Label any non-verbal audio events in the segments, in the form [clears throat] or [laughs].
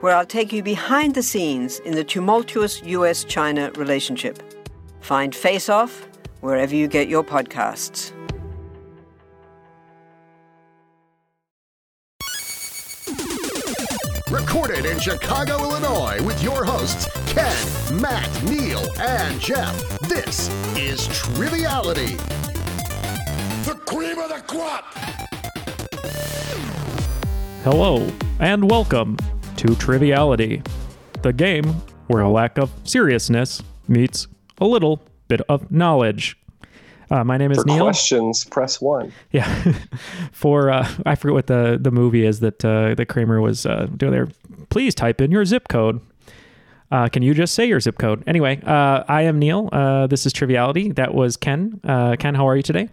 where I'll take you behind the scenes in the tumultuous US China relationship. Find Face Off wherever you get your podcasts. Recorded in Chicago, Illinois, with your hosts, Ken, Matt, Neil, and Jeff. This is Triviality. The cream of the crop! Hello, and welcome to Triviality, the game where a lack of seriousness meets a little bit of knowledge. Uh, my name is For Neil. questions, press one. Yeah. [laughs] For uh, I forget what the the movie is that uh, that Kramer was uh, doing there. Please type in your zip code. Uh, can you just say your zip code? Anyway, uh, I am Neil. Uh, this is Triviality. That was Ken. Uh, Ken, how are you today?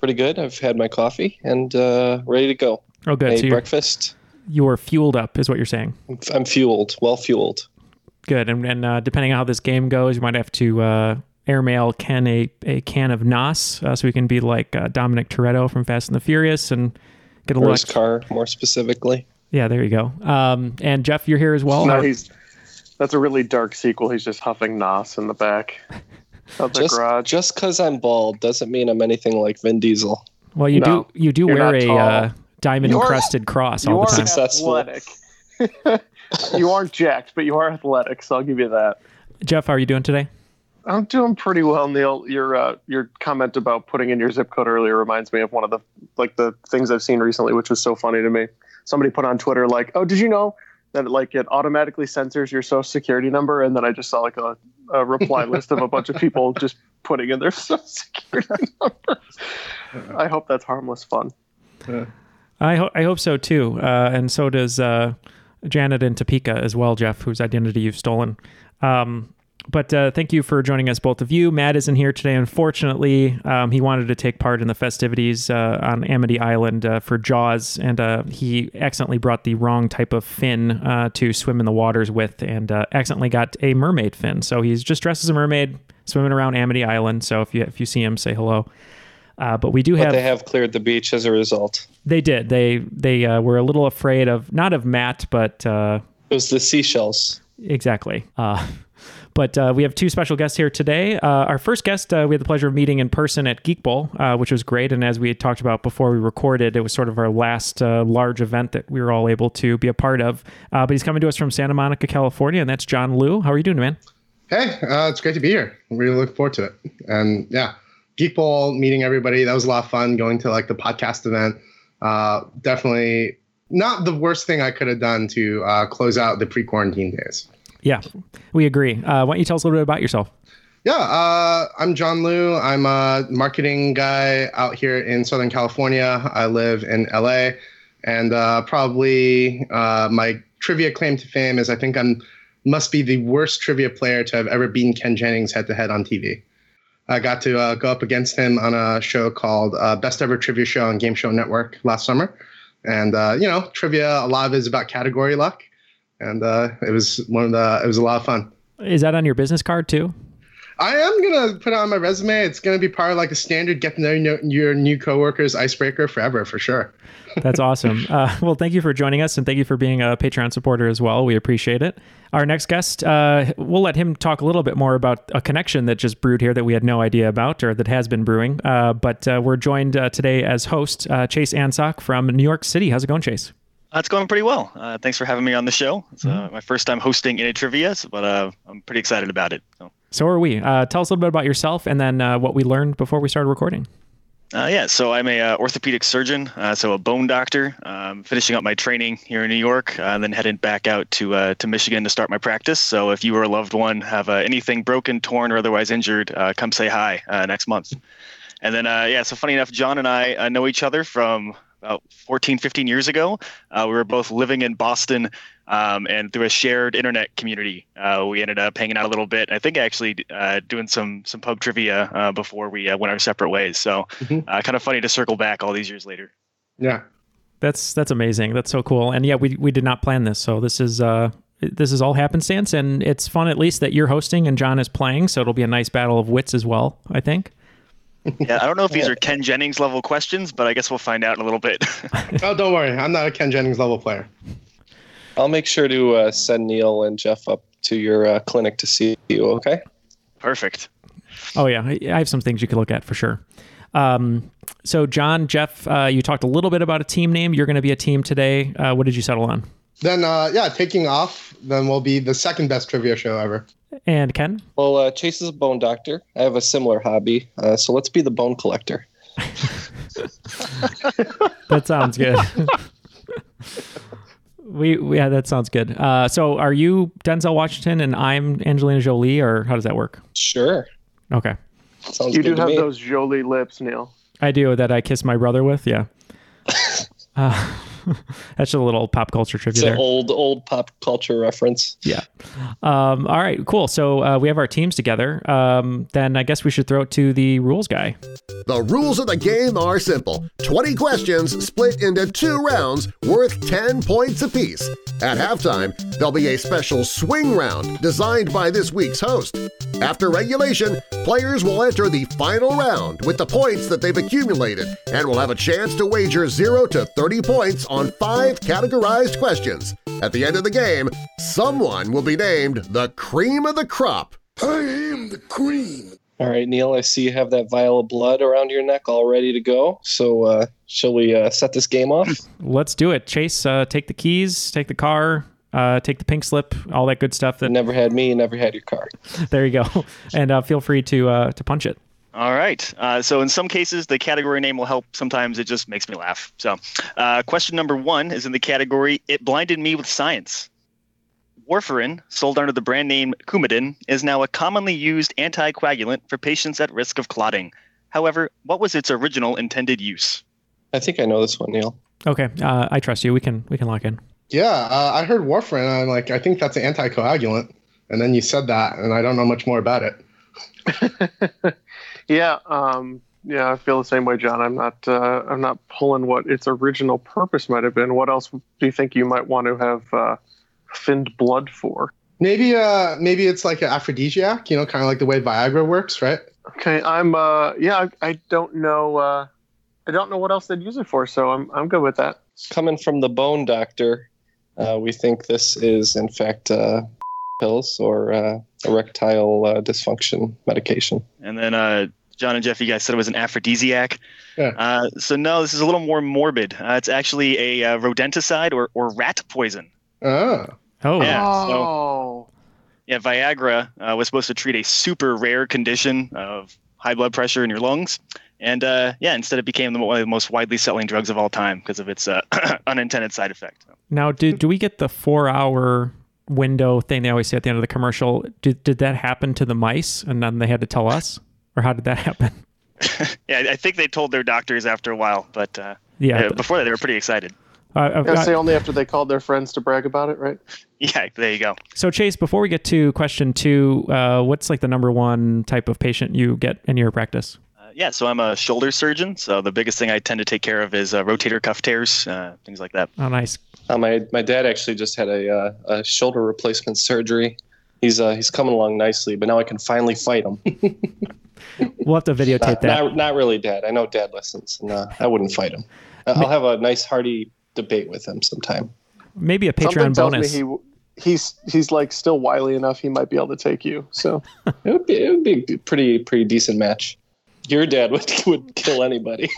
Pretty good. I've had my coffee and uh, ready to go. Oh, good. So breakfast. You're fueled up, is what you're saying. I'm fueled, well fueled. Good. And, and uh, depending on how this game goes, you might have to uh, airmail Ken a, a can of Nos uh, so we can be like uh, Dominic Toretto from Fast and the Furious and get a Or little. his car, more specifically. Yeah, there you go. Um, and Jeff, you're here as well. No, Our- he's that's a really dark sequel. He's just huffing Nos in the back [laughs] of the Just garage. just because I'm bald doesn't mean I'm anything like Vin Diesel. well, you No, do you do you're wear a uh, diamond You're- encrusted cross you all the are time. Successful. athletic. [laughs] you aren't jacked, but you are athletic, so I'll give you that. Jeff, how are you doing today? I'm doing pretty well, Neil. Your uh, your comment about putting in your zip code earlier reminds me of one of the like the things I've seen recently, which was so funny to me. Somebody put on Twitter like, "Oh, did you know that like it automatically censors your social security number?" And then I just saw like a, a reply [laughs] list of a bunch of people just putting in their [laughs] social security number. I hope that's harmless fun. I, ho- I hope so too. Uh, and so does uh, Janet in Topeka as well, Jeff, whose identity you've stolen. Um, but uh, thank you for joining us, both of you. Matt isn't here today, unfortunately. Um, he wanted to take part in the festivities uh, on Amity Island uh, for Jaws, and uh, he accidentally brought the wrong type of fin uh, to swim in the waters with, and uh, accidentally got a mermaid fin. So he's just dressed as a mermaid, swimming around Amity Island. So if you if you see him, say hello. Uh, but we do But have they have cleared the beach as a result. they did. They they uh, were a little afraid of not of Matt, but uh, It was the seashells. exactly. Uh, [laughs] but uh, we have two special guests here today. Uh, our first guest uh, we had the pleasure of meeting in person at Geek Bowl, uh, which was great. And as we had talked about before we recorded, it was sort of our last uh, large event that we were all able to be a part of. Uh, but he's coming to us from Santa Monica, California, and that's John Liu. How are you doing, man? Hey, uh, it's great to be here. Really look forward to it. And yeah, Geek Bowl, meeting everybody. That was a lot of fun going to like the podcast event. Uh, definitely not the worst thing I could have done to uh, close out the pre quarantine days. Yeah, we agree. Uh, why don't you tell us a little bit about yourself? Yeah, uh, I'm John Liu. I'm a marketing guy out here in Southern California. I live in LA. And uh, probably uh, my trivia claim to fame is I think I'm must be the worst trivia player to have ever beaten Ken Jennings head to head on TV. I got to uh, go up against him on a show called uh, Best Ever Trivia Show on Game Show Network last summer. And, uh, you know, trivia, a lot of it is about category luck. And uh, it was one of the, it was a lot of fun. Is that on your business card too? I am gonna put it on my resume. It's gonna be part of like a standard get to know your- your new coworkers icebreaker forever for sure. That's awesome. [laughs] Uh, well, thank you for joining us and thank you for being a Patreon supporter as well. We appreciate it. Our next guest, uh, we'll let him talk a little bit more about a connection that just brewed here that we had no idea about or that has been brewing. Uh, but uh, we're joined uh, today as host, uh, Chase Ansock from New York City. How's it going, Chase? Uh, it's going pretty well. Uh, thanks for having me on the show. It's uh, Mm-hmm. my first time hosting in a trivia, but uh, I'm pretty excited about it. So. So are we. Uh, tell us a little bit about yourself and then uh, what we learned before we started recording. Uh, yeah, so I'm a uh, orthopedic surgeon, uh, so a bone doctor. Um, finishing up my training here in New York, uh, and then headed back out to uh, to Michigan to start my practice. So if you or a loved one have uh, anything broken, torn, or otherwise injured, come say hi next month. And then yeah, so funny enough, John and I know each other from about 14, 15 years ago. Uh, we were both living in Boston, um, and through a shared internet community, uh, we ended up hanging out a little bit. I think actually uh, doing some some pub trivia uh, before we uh, went our separate ways. So uh, kind of funny to circle back all these years later. Yeah. That's that's amazing. That's so cool. And yeah, we we did not plan this, so this is uh this is all happenstance, and it's fun at least that you're hosting and John is playing. So it'll be a nice battle of wits as well. I think. Yeah, I don't know if these are Ken Jennings level questions, but I guess we'll find out in a little bit. [laughs] Oh, don't worry. I'm not a Ken Jennings level player. I'll make sure to uh, send Neil and Jeff up to your uh, clinic to see you. Okay. Perfect. Oh yeah, I I have some things you can look at for sure. Um, so John, Jeff, uh, you talked a little bit about a team name. You're going to be a team today. Uh, what did you settle on? Then, uh, yeah, taking off, then we'll be the second best trivia show ever. And Ken. Well, uh, Chase is a bone doctor. I have a similar hobby, uh, so let's be the bone collector. [laughs] That sounds good. [laughs] we, we yeah, that sounds good. Uh, so are you Denzel Washington and I'm Angelina Jolie, or how does that work? Sure. Okay, Sounds You good do have me. those Jolie lips, Neil. I do that. I kiss my brother with. Yeah. [laughs] [laughs] That's just a little pop culture trivia It's there. an old, old pop culture reference. Yeah. Um, all right, cool. So uh, we have our teams together. Um, then I guess we should throw it to the rules guy. The rules of the game are simple 20 questions split into two rounds worth 10 points apiece. At halftime, there'll be a special swing round designed by this week's host. After regulation, players will enter the final round with the points that they've accumulated and will have a chance to wager 0 to 30 points on five categorized questions. At the end of the game, someone will be named the cream of the crop. I am the cream. All right, Neil, I see you have that vial of blood around your neck all ready to go. So, uh, shall we uh, set this game off? Let's do it. Chase, uh, take the keys, take the car, uh, take the pink slip, all that good stuff. That never had me, never had your car. [laughs] there you go, [laughs] and uh, feel free to uh, to punch it. All right. Uh, so in some cases, the category name will help. Sometimes it just makes me laugh. So, uh, question number one is in the category "It blinded me with science." Warfarin, sold under the brand name Coumadin, is now a commonly used anticoagulant for patients at risk of clotting. However, what was its original intended use? I think I know this one, Neil. Okay, uh, I trust you. We can we can lock in. Yeah, uh, I heard warfarin. I'm like, I think that's an anticoagulant. And then you said that, and I don't know much more about it. [laughs] Yeah, um, yeah, I feel the same way, John. I'm not, uh, I'm not pulling what its original purpose might have been. What else do you think you might want to have uh, thinned blood for? Maybe, uh, maybe it's like an aphrodisiac. You know, kind of like the way Viagra works, right? Okay, I'm, uh, yeah, I, I don't know, uh, I don't know what else they'd use it for, so I'm, I'm good with that. Coming from the bone doctor, uh, we think this is, in fact, uh, pills or uh, erectile uh, dysfunction medication. And then uh, John and Jeff, you guys said it was an aphrodisiac. Yeah. Uh, so no, this is a little more morbid. Uh, it's actually a uh, rodenticide or, or rat poison. Oh, Oh, Yeah. So Oh, yeah, Viagra uh, was supposed to treat a super rare condition of high blood pressure in your lungs. And uh, yeah, instead it became the, one of the most widely selling drugs of all time because of its uh, [clears throat] unintended side effect. Now, did do we get the four hour window thing they always say at the end of the commercial? Did did that happen to the mice, and then they had to tell us, or how did that happen? [laughs] Yeah, I- I think they told their doctors after a while, but uh, Yeah, before that they were pretty excited. uh, I've yeah, say only after they called their friends to brag about it, right? Yeah, there you go. so Chase, before we get to question two, uh, what's like the number one type of patient you get in your practice? Yeah, so I'm a shoulder surgeon. So the biggest thing I tend to take care of is uh, rotator cuff tears, uh, things like that. Oh, nice. Uh, my my dad actually just had a, uh, a shoulder replacement surgery. He's uh, he's coming along nicely, but now I can finally fight him. [laughs] We'll have to videotape not, that. not, not really, Dad. I know Dad listens, and uh, I wouldn't fight him. I'll have a nice hearty debate with him sometime. Maybe a Something Patreon tells bonus. me he, he's, he's like still wily enough. He might be able to take you. So [laughs] It would be it would be a pretty pretty decent match. Your dad would [laughs] would kill anybody,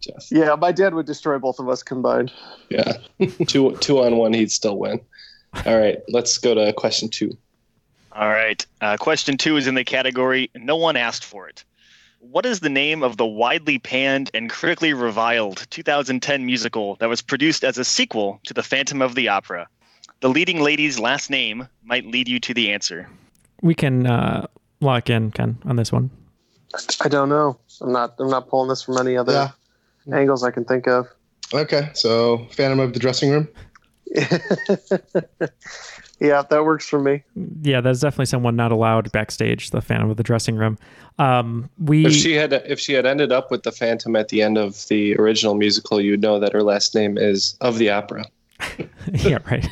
Jeff. [laughs] Yeah, my dad would destroy both of us combined. Yeah, two two on one, he'd still win. All right, let's go to question two. All right. Uh, question two is in the category No one asked for it. What is the name of the widely panned and critically reviled 2010 musical that was produced as a sequel to The Phantom of the Opera? The leading lady's last name might lead you to the answer. We can uh, lock in, Ken, on this one. I don't know. I'm not. I'm not pulling this from any other Yeah. angles I can think of. Okay, so Phantom of the Dressing Room. [laughs] yeah, that works for me. Yeah, that's definitely someone not allowed backstage. The Phantom of the dressing room. Um, we If she had if she had ended up with the Phantom at the end of the original musical, you'd know that her last name is of the opera. [laughs] yeah right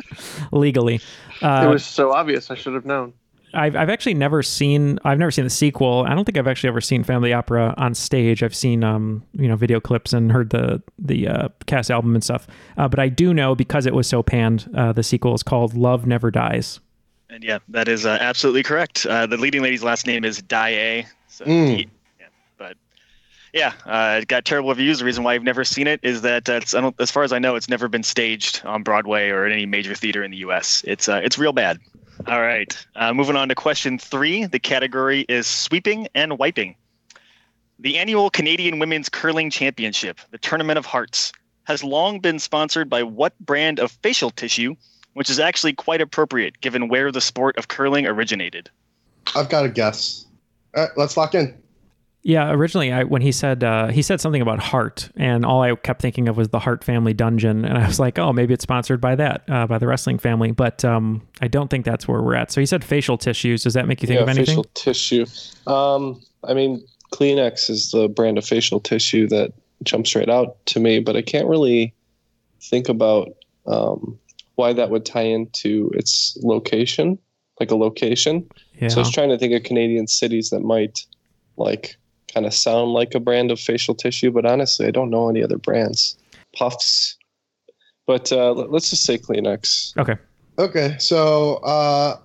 [laughs] legally. it Uh, was so obvious. I should have known. I've I've actually never seen I've never seen the sequel. I don't think I've actually ever seen Family Opera on stage. I've seen um you know video clips and heard the the uh, cast album and stuff. Uh, but I do know because it was so panned, uh, the sequel is called Love Never Dies. And yeah, that is uh, absolutely correct. Uh, the leading lady's last name is Daaé. So Mm. D- yeah, but yeah, uh, it got terrible reviews. The reason why I've never seen it is that uh, it's, I don't, as far as I know, it's never been staged on Broadway or in any major theater in the U.S. It's uh, it's real bad. All right, uh, moving on to question three. The category is sweeping and wiping. The annual Canadian Women's Curling Championship, the Tournament of Hearts, has long been sponsored by what brand of facial tissue, which is actually quite appropriate given where the sport of curling originated. I've got a guess. All right, let's lock in. Yeah, originally I when he said uh, he said something about Heart, and all I kept thinking of was the Hart Family Dungeon, and I was like, oh, maybe it's sponsored by that, uh, by the wrestling family, but um, I don't think that's where we're at. So he said facial tissues. Does that make you think yeah, of anything? facial tissue. Um, I mean, Kleenex is the brand of facial tissue that jumps right out to me, but I can't really think about um, why that would tie into its location, like a location. Yeah. So I was trying to think of Canadian cities that might like kind of sound like a brand of facial tissue, but honestly, I don't know any other brands. Puffs, but uh, let- let's just say Kleenex. okay. Okay, so uh,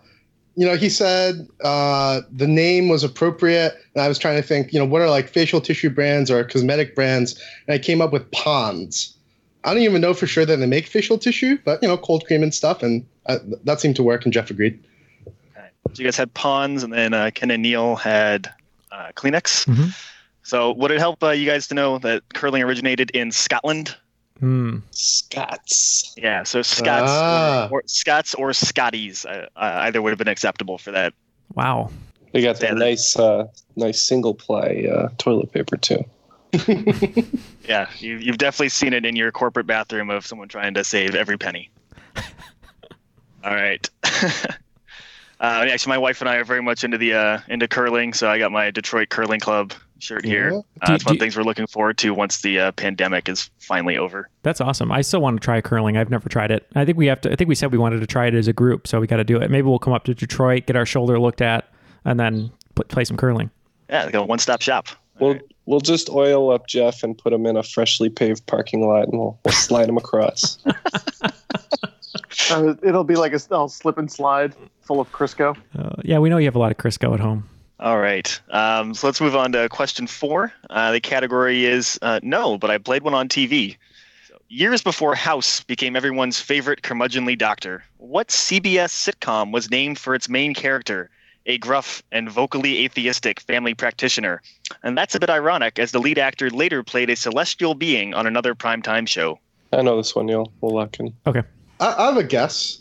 you know, he said uh, the name was appropriate, and I was trying to think, you know, what are like facial tissue brands or cosmetic brands, and I came up with Pond's. I don't even know for sure that they make facial tissue, but you know, cold cream and stuff, and uh, that seemed to work. And Jeff agreed. So you guys had Pond's, and then uh, Ken and Neil had uh, Kleenex. Mhm. So would it help uh, you guys to know that curling originated in Scotland? Hmm. Scots. Yeah, so Scots Ah. or, or Scots or Scotties, uh, uh, either would have been acceptable for that. Wow. They got that that- nice, uh, nice single ply uh, toilet paper too. [laughs] [laughs] Yeah, you, you've definitely seen it in your corporate bathroom of someone trying to save every penny. [laughs] All right. Uh, actually, my wife and I are very much into the uh, into curling, so I got my Detroit Curling Club shirt here. Yeah. Uh, Do- it's one of the things we're looking forward to once the uh, pandemic is finally over. That's awesome. I still want to try curling. I've never tried it. I think we have to. I think we said we wanted to try it as a group, so we got to do it. Maybe we'll come up to Detroit, get our shoulder looked at, and then pl- play some curling. Yeah, like a one-stop shop. We'll we'll just oil up Jeff and put him in a freshly paved parking lot, and we'll, we'll slide him across. [laughs] [laughs] Uh, it'll be like a I'll slip and slide full of Crisco. Uh, yeah, we know you have a lot of Crisco at home. All right. Um, so let's move on to question four. Uh, the category is uh, no, but I played one on TV. Years before House became everyone's favorite curmudgeonly doctor, what CBS sitcom was named for its main character, a gruff and vocally atheistic family practitioner? And that's a bit ironic, as the lead actor later played a celestial being on another primetime show. I know this one, Neil. We'll lock in. I, I have a guess.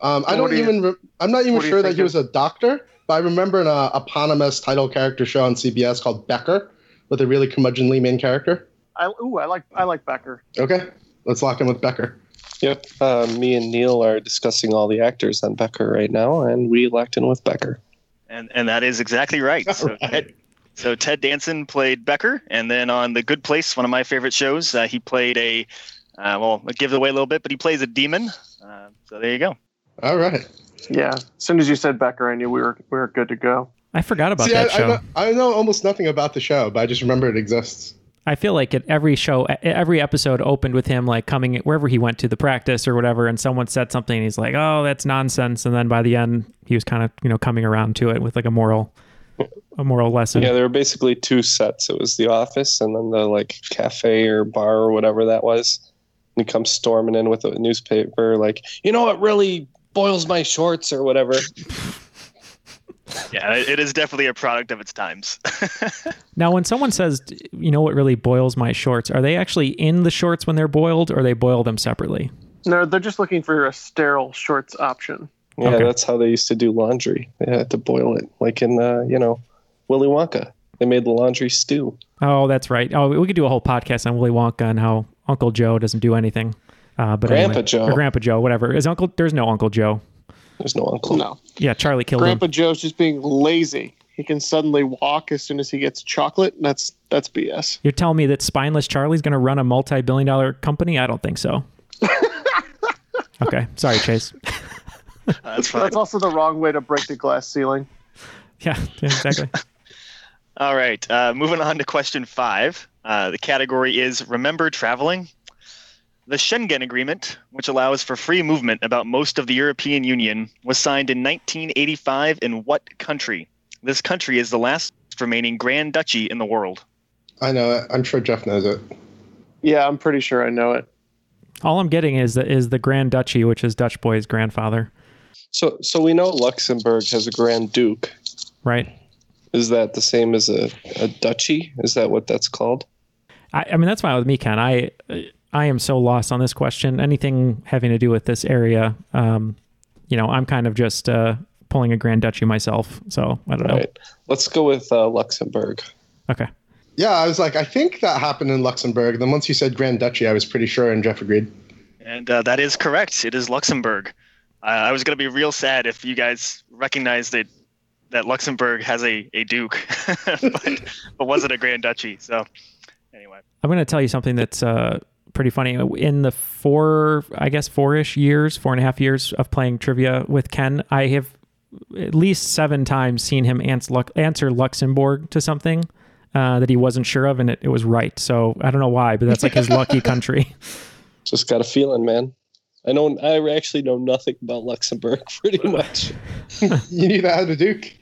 Um, I What don't do you- even. Re- I'm not even what do sure that he was a doctor, but I remember an uh, eponymous title character show on CBS called Becker, with a really curmudgeonly main character. I ooh, I like I like Becker. Okay, let's lock in with Becker. Yep. Uh, me and Neil are discussing all the actors on Becker right now, and we locked in with Becker. And and that is exactly right. So, All right. Ted, so Ted Danson played Becker, and then on The Good Place, one of my favorite shows, uh, he played a uh, well, I'll give it away a little bit, but he plays a demon. Uh, so there you go. All right. Yeah. As soon as you said Becker, I knew we were we were good to go. I forgot about See, that I, I, show. know, I know almost nothing about the show, but I just remember it exists. I feel like at every show, e- every episode opened with him like coming wherever he went to the practice or whatever, and someone said something, and he's like, "Oh, that's nonsense," and then by the end, he was kind of you know coming around to it with like a moral a moral lesson. Yeah, there were basically two sets. It was the office and then the like cafe or bar or whatever that was. And he comes storming in with a newspaper, like, you know what really boils my shorts or whatever. Yeah, it is definitely a product of its times. [laughs] Now, when someone says, you know what really boils my shorts, are they actually in the shorts when they're boiled or they boil them separately? No, they're just looking for a sterile shorts option. Yeah, Okay. that's how they used to do laundry. They had to boil it, like in, uh, you know, Willy Wonka. They made the laundry stew. Oh, that's right. Oh, we could do a whole podcast on Willy Wonka and how Uncle Joe doesn't do anything. Uh, but Grandpa anyway, Joe. or Grandpa Joe, whatever. Is Uncle? There's no Uncle Joe. There's no uncle. No, Yeah, Charlie killed him. Grandpa him. Joe's just being lazy. He can suddenly walk as soon as he gets chocolate. And that's that's BS. You're telling me that spineless Charlie's going to run a multi-billion-dollar company? I don't think so. [laughs] okay, sorry, Chase. [laughs] That's fine. That's also the wrong way to break the glass ceiling. Yeah, yeah, exactly. [laughs] All right. Uh, moving on to question five. Uh, the category is Remember Traveling. The Schengen Agreement, which allows for free movement about most of the European Union, was signed in 1985 in what country? This country is the last remaining Grand Duchy in the world. I know it. I'm sure Jeff knows it. Yeah, I'm pretty sure I know it. All I'm getting is the, is the Grand Duchy, which is Dutch Boy's grandfather, So, so we know Luxembourg has a Grand Duke. right? Is that the same as a, a duchy? Is that what that's called? I, I mean, that's fine with me, Ken. I I am so lost on this question. Anything having to do with this area, um, you know, I'm kind of just uh, pulling a Grand Duchy myself. So I don't know. All right. Let's go with uh, Luxembourg. Okay. Yeah, I was like, I think that happened in Luxembourg. Then once you said Grand Duchy, I was pretty sure, and Jeff agreed. And uh, that is correct. It is Luxembourg. Uh, I was going to be real sad if you guys recognized that that Luxembourg has a, a duke, [laughs] but, but wasn't a Grand Duchy. So, anyway. I'm going to tell you something that's uh, pretty funny. In the four, I guess, four ish years, four and a half years of playing trivia with Ken, I have at least seven times seen him answer, Luxembourg to something uh, that he wasn't sure of, and it, it was right. So I don't know why, but that's like his lucky [laughs] country. Just got a feeling, man. I know. I actually know nothing about Luxembourg, [laughs] pretty [laughs] much. You knew that had a Duke.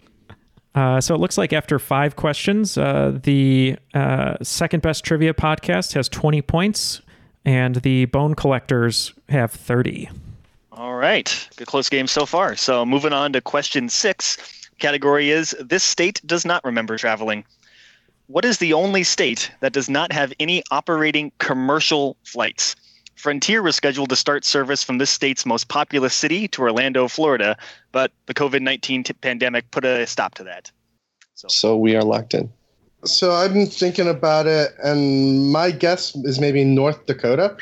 Uh, so it looks like after five questions, uh, the uh, second best trivia podcast has 20 points, and the Bone Collectors have 30. All right. Good close game so far. So, moving on to question six. Category is This state does not remember traveling. What is the only state that does not have any operating commercial flights? Frontier was scheduled to start service from this state's most populous city to Orlando, Florida, but the COVID 19 t- pandemic put a stop to that. So we are locked in. So I've been thinking about it, and my guess is maybe North Dakota.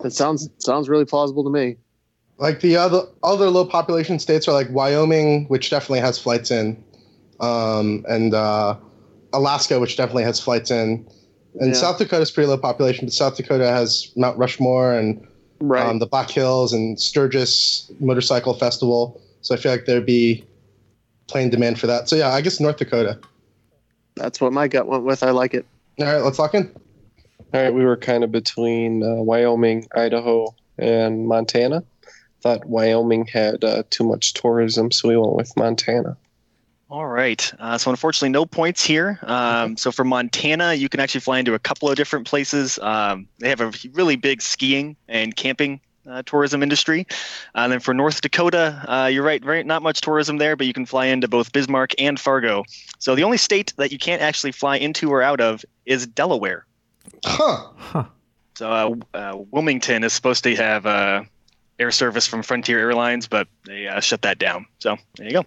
That sounds sounds really plausible to me. Like the other other low population states are like Wyoming, which definitely has flights in, um, and uh, Alaska, which definitely has flights in. And Yeah. South Dakota's pretty low population, but South Dakota has Mount Rushmore and Right. um, the Black Hills and Sturgis Motorcycle Festival. So I feel like there'd be plain demand for that. So yeah, I guess North Dakota. That's what my gut went with. I like it. All right, let's lock in. All right, we were kind of between uh, Wyoming, Idaho, and Montana. Thought Wyoming had uh, too much tourism, so we went with Montana. All right. Uh, so unfortunately, no points here. Um, so for Montana, you can actually fly into a couple of different places. Um, they have a really big skiing and camping uh, tourism industry. And then for North Dakota, uh, you're right, very, not much tourism there, but you can fly into both Bismarck and Fargo. So the only state that you can't actually fly into or out of is Delaware. Huh. Huh. So uh, uh, Wilmington is supposed to have uh, air service from Frontier Airlines, but they uh, shut that down. So there you go.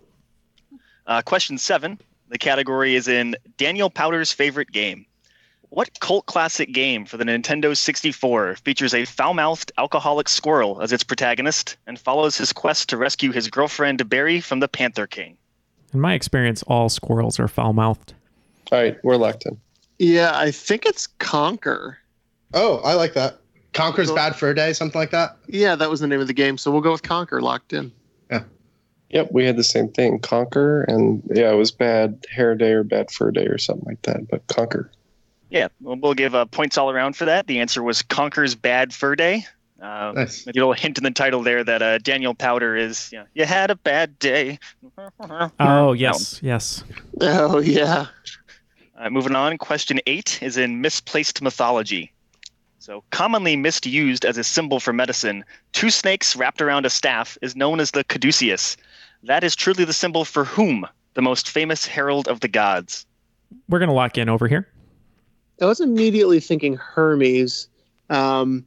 Uh, question seven. The category is in Daniel Powder's favorite game. What cult classic game for the Nintendo 64 features a foul-mouthed alcoholic squirrel as its protagonist and follows his quest to rescue his girlfriend Berri from the Panther King? In my experience, all squirrels are foul mouthed. All right, we're locked in. Yeah, I think it's Conker. Oh, I like that. Conker's Cool. Bad Fur Day, something like that. Yeah, that was the name of the game. So we'll go with Conker. Locked in. Yep, we had the same thing. Conker, and yeah, it was bad hair day or bad fur day or something like that. But Conker. Yeah, we'll, we'll give uh, points all around for that. The answer was Conker's Bad Fur Day. Uh, Nice. A little hint in the title there that uh, Daniel Powder is, you, know, you had a bad day. [laughs] Oh, yes, yes. Oh yeah. Uh, moving on, question eight is in misplaced mythology. So, commonly misused as a symbol for medicine, two snakes wrapped around a staff is known as the caduceus. That is truly the symbol for whom? The most famous herald of the gods. We're going to lock in over here. I was immediately thinking Hermes, um,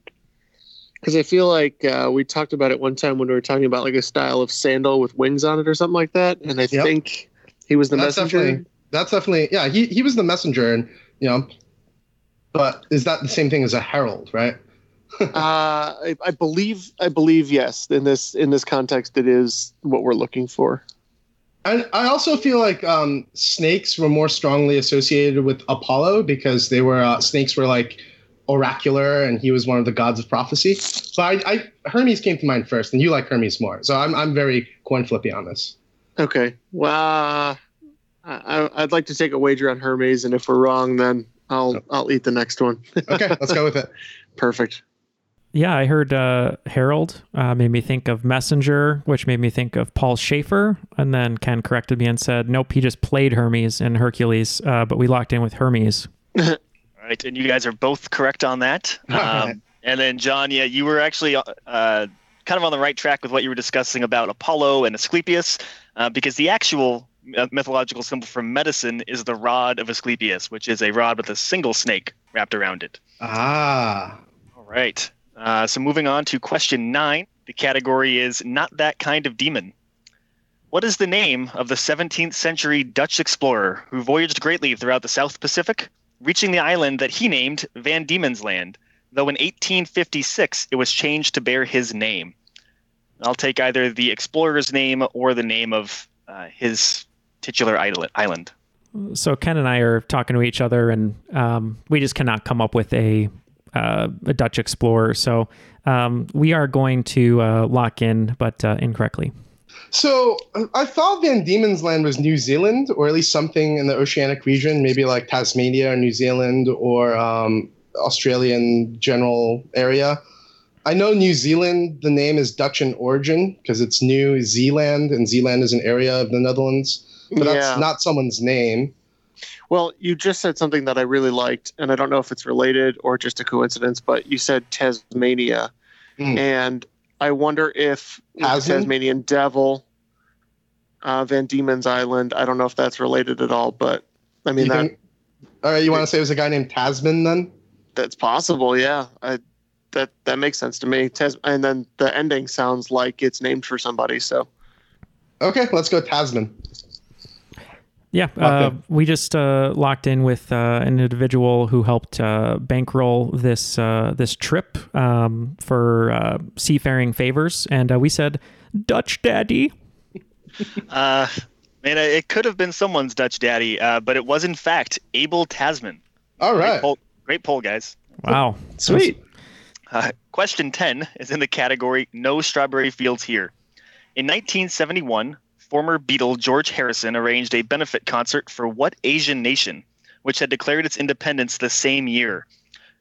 because I feel like uh, we talked about it one time when we were talking about like a style of sandal with wings on it or something like that, and I Yep. think he was the that's messenger. definitely that's definitely yeah. He he was the messenger, and you know, but is that the same thing as a herald, right? [laughs] uh, I, I believe I believe yes. In this in this context, it is what we're looking for. And I also feel like um, snakes were more strongly associated with Apollo because they were uh, snakes were like oracular, and he was one of the gods of prophecy. So I, I Hermes came to mind first, and you like Hermes more. So I'm I'm very coin flippy on this. Okay. Well, I, I- I'd like to take a wager on Hermes, and if we're wrong, then I'll I'll eat the next one. Okay, let's go with it. [laughs] Perfect. Yeah, I heard uh, herald uh, made me think of Messenger, which made me think of Paul Shaffer. And then Ken corrected me and said, nope, he just played Hermes in Hercules, uh, but we locked in with Hermes. [laughs] All right, and you guys are both correct on that. [laughs] Um, and then, John, yeah, you were actually uh, kind of on the right track with what you were discussing about Apollo and Asclepius, uh, because the actual uh, mythological symbol for medicine is the rod of Asclepius, which is a rod with a single snake wrapped around it. Ah, All right. Uh, so moving on to question nine. The category is not that kind of demon. What is the name of the 17th century Dutch explorer who voyaged greatly throughout the South Pacific, reaching the island that he named Van Diemen's Land, though in 1856 it was changed to bear his name? I'll take either the explorer's name or the name of uh, his titular island. So Ken and I are talking to each other, and um, we just cannot come up with a uh, a Dutch explorer. So um, we are going to uh, lock in, but uh, incorrectly. so uh, I thought Van Diemen's Land was New Zealand, or at least something in the oceanic region, maybe like Tasmania or New Zealand or um, Australian general area. I know New Zealand, the name is Dutch in origin because it's New Zealand, and Zealand is an area of the Netherlands. But Yeah. that's not someone's name. Well, you just said something that I really liked, and I don't know if it's related or just a coincidence, but you said Tasmania, Mm. and I wonder if? Tasmanian devil, uh, Van Diemen's Island. I don't know if that's related at all, but I mean You that think- all right, you want to say it was a guy named Tasman then? that's possible. Yeah, I, that that makes sense to me. Tas- and then the ending sounds like it's named for somebody. So Okay, let's go Tasman. Yeah, uh, we just uh, locked in with uh, an individual who helped uh, bankroll this uh, this trip um, for uh, seafaring favors, and uh, we said Dutch Daddy. [laughs] Uh, man, it could have been someone's Dutch daddy, uh, but it was in fact Abel Tasman. All right, Great poll, great poll, guys. Wow, [laughs] sweet. Uh, question 10 is in the category No Strawberry Fields Here. In 1971, former Beatle George Harrison arranged a benefit concert for what Asian nation, which had declared its independence the same year?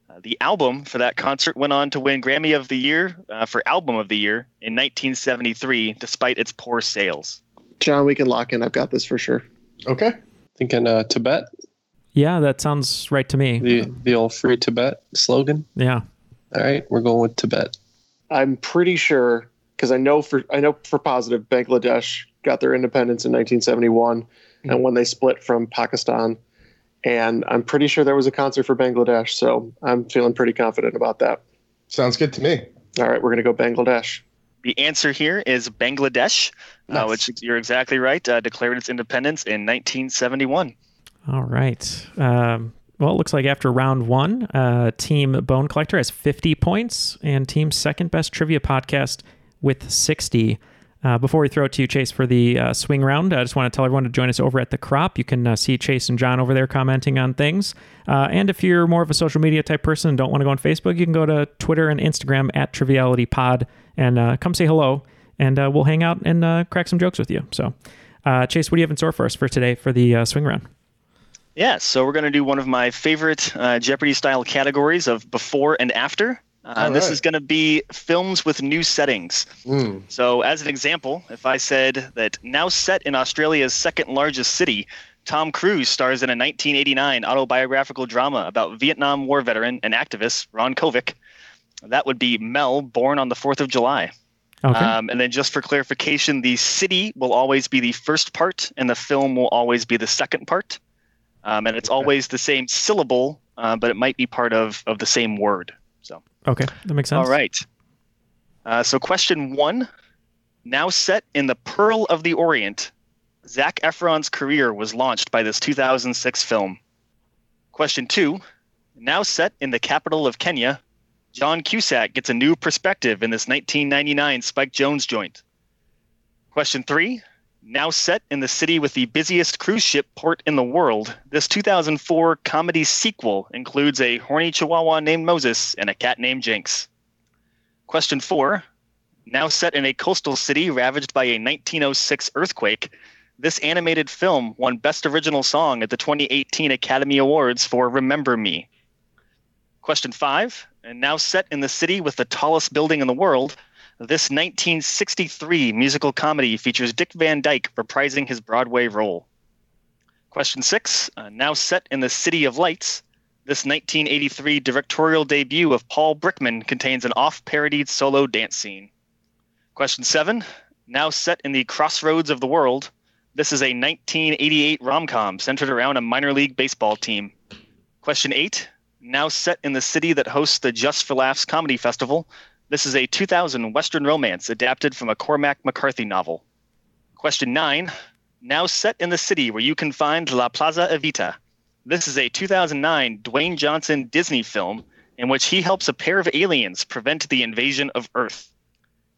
Uh, the album for that concert went on to win Grammy of the Year uh, for Album of the Year in 1973, despite its poor sales. John, we can lock in. I've got this for sure. Okay. Thinking uh, Tibet, Yeah, that sounds right to me. the the old free Tibet slogan. Yeah. All right, we're going with Tibet. I'm pretty sure because I know for I know for positive Bangladesh got their independence in 1971, and when they split from Pakistan, and I'm pretty sure there was a concert for Bangladesh. So I'm feeling pretty confident about that. Sounds good to me. All right, we're gonna go Bangladesh. The answer here is Bangladesh, uh, which you're exactly right, uh, declared its independence in 1971. All right. Um, well, it looks like after round one, uh, Team Bone Collector has 50 points, and Team Second Best Trivia Podcast with 60. Uh, before we throw it to you, Chase, for the uh, swing round, I just want to tell everyone to join us over at the Crop. You can uh, see Chase and John over there commenting on things. Uh, and if you're more of a social media type person and don't want to go on Facebook, you can go to Twitter and Instagram at Triviality Pod and uh, come say hello, and uh, we'll hang out and crack some jokes with you. So, Chase, what do you have in store for us for today for the swing round? Yeah, so we're going to do one of my favorite Jeopardy style categories of before and after. Uh, All This is going to be films with new settings. Mm. So, as an example, if I said that now set in Australia's second largest city, Tom Cruise stars in a 1989 autobiographical drama about Vietnam War veteran and activist Ron Kovic. That would be Mel, born on the 4th of July. Okay. Um, and then just for clarification, the city will always be the first part, and the film will always be the second part. Um, and it's always the same syllable, uh, but it might be part of, of the same word. So, okay, that makes sense. all right. Uh, so, question one now set in the Pearl of the Orient, Zac Efron's career was launched by this 2006 film. Question two now set in the capital of Kenya, John Cusack gets a new perspective in this 1999 Spike Jonze joint. Question three now set in the city with the busiest cruise ship port in the world, this 2004 comedy sequel includes a horny chihuahua named Moses and a cat named Jinx. Question four now set in a coastal city ravaged by a 1906 earthquake, this animated film won Best Original Song at the 2018 Academy Awards for Remember Me. Question five, and now set in the city with the tallest building in the world, this 1963 musical comedy features Dick Van Dyke reprising his Broadway role. Question six, uh, now set in the City of Lights, this 1983 directorial debut of Paul Brickman contains an off parodied solo dance scene. Question seven, now set in the crossroads of the world, this is a 1988 rom com centered around a minor league baseball team. Question eight, now set in the city that hosts the Just for Laughs Comedy Festival, this is a 2000 Western romance adapted from a Cormac McCarthy novel. Question nine, now set in the city where you can find La Plaza Evita. This is a 2009 Dwayne Johnson Disney film in which he helps a pair of aliens prevent the invasion of Earth.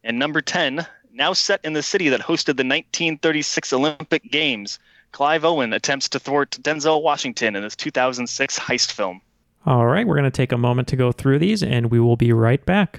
And number 10, now set in the city that hosted the 1936 Olympic Games, Clive Owen attempts to thwart Denzel Washington in this 2006 heist film. All right, we're going to take a moment to go through these and we will be right back.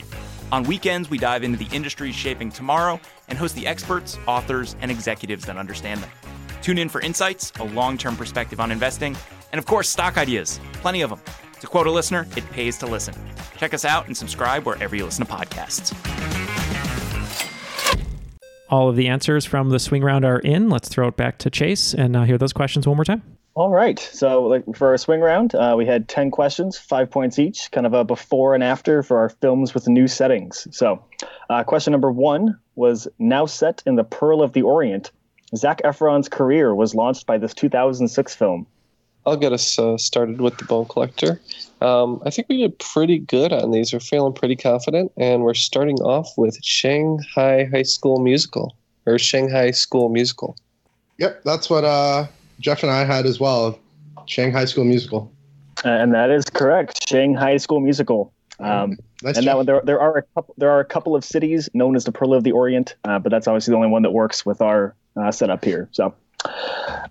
On weekends, we dive into the industries shaping tomorrow and host the experts, authors, and executives that understand them. Tune in for insights, a long term perspective on investing, and of course, stock ideas. Plenty of them. To quote a listener, it pays to listen. Check us out and subscribe wherever you listen to podcasts. All of the answers from the swing round are in. Let's throw it back to Chase and uh, hear those questions one more time. All right. So, like for our swing round, uh, we had ten questions, five points each, kind of a before and after for our films with new settings. So, uh, question number one was now set in the Pearl of the Orient. Zac Efron's career was launched by this 2006 film. I'll get us uh, started with the Bone Collector. Um, I think we did pretty good on these. We're feeling pretty confident, and we're starting off with Shanghai High School Musical or Shanghai School Musical. Yep, that's what uh, Jeff and I had as well. Shanghai School Musical. And that is correct. Shanghai School Musical. Um, Nice and that one, there, there are a couple, there are a couple of cities known as the Pearl of the Orient, uh, but that's obviously the only one that works with our uh, setup here. So,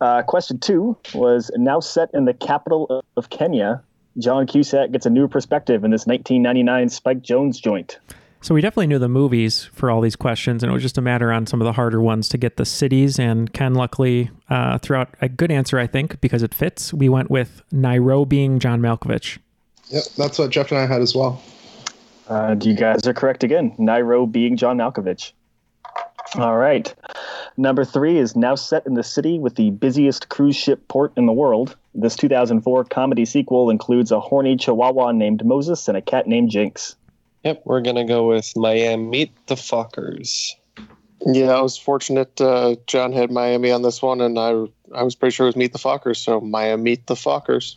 uh, question two was now set in the capital of, of Kenya. John Cusack gets a new perspective in this 1999 Spike Jonze joint. So we definitely knew the movies for all these questions, and it was just a matter on some of the harder ones to get the cities. And Ken luckily uh, threw out a good answer, I think, because it fits. We went with Nairobi, being John Malkovich. Yep, that's what Jeff and I had as well. Uh, you guys are correct again. Nairo being John Malkovich. All right. Number three is now set in the city with the busiest cruise ship port in the world. This 2004 comedy sequel includes a horny chihuahua named Moses and a cat named Jinx. Yep, we're gonna go with Miami Meet the Fockers. Yeah, I was fortunate. Uh, John had Miami on this one, and I I was pretty sure it was Meet the Fockers. So Miami Meet the Fockers.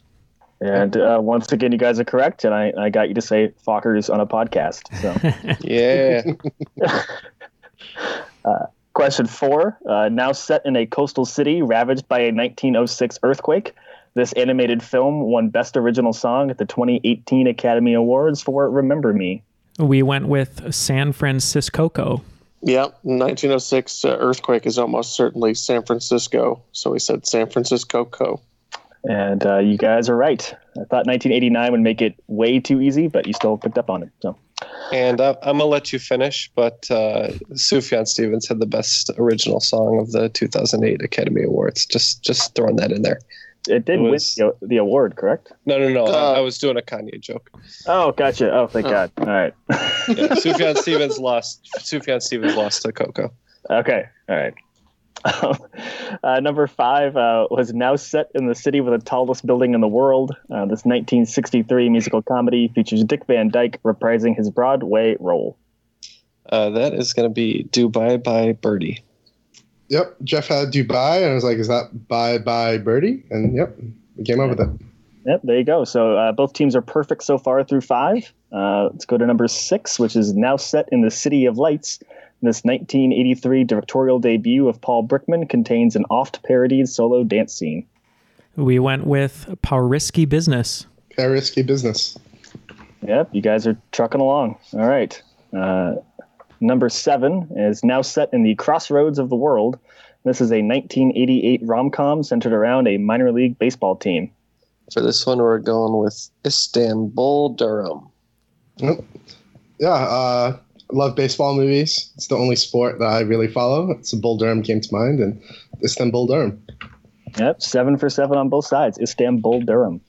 And uh, once again, you guys are correct, and I, I got you to say Fockers on a podcast. So, [laughs] Yeah. [laughs] uh, question four: uh, Now set in a coastal city ravaged by a 1906 earthquake, this animated film won Best Original Song at the 2018 Academy Awards for "Remember Me." We went with San Francisco. Co. Yeah, 1906 uh, earthquake is almost certainly San Francisco, so we said San Francisco Co. And uh, you guys are right. I thought 1989 would make it way too easy, but you still picked up on it. So, And uh, I'm gonna let you finish, but uh, Sufjan Stevens had the best original song of the 2008 Academy Awards. Just just throwing that in there. It did It was- win the, the award, correct? No, no, no. Uh, I, I was doing a Kanye joke. Oh, gotcha. Oh, thank Oh. God. All right. [laughs] Yeah, Sufjan Stevens lost. Sufjan Stevens lost to Coco. Okay. All right. [laughs] uh, number five uh, was now set in the city with the tallest building in the world. Uh, this 1963 musical comedy features Dick Van Dyke reprising his Broadway role. Uh, that is going to be Dubai by Birdie. Yep, Jeff had Dubai, and I was like, "Is that bye bye birdie?" And yep, we came up with it. Yep, there you go. So uh, both teams are perfect so far through five. Uh, let's go to number six, which is now set in the City of Lights. This 1983 directorial debut of Paul Brickman contains an oft parodied solo dance scene. We went with Risky Business. risky business. Yep, you guys are trucking along. All right. Uh, number seven is now set in the crossroads of the world. This is a 1988 rom com centered around a minor league baseball team. For this one, we're going with Istanbul Durham. Yep. Yeah, uh, love baseball movies. It's the only sport that I really follow. It's Bull Durham came to mind, and Istanbul Durham. Yep, seven for seven on both sides. Istanbul, Durham.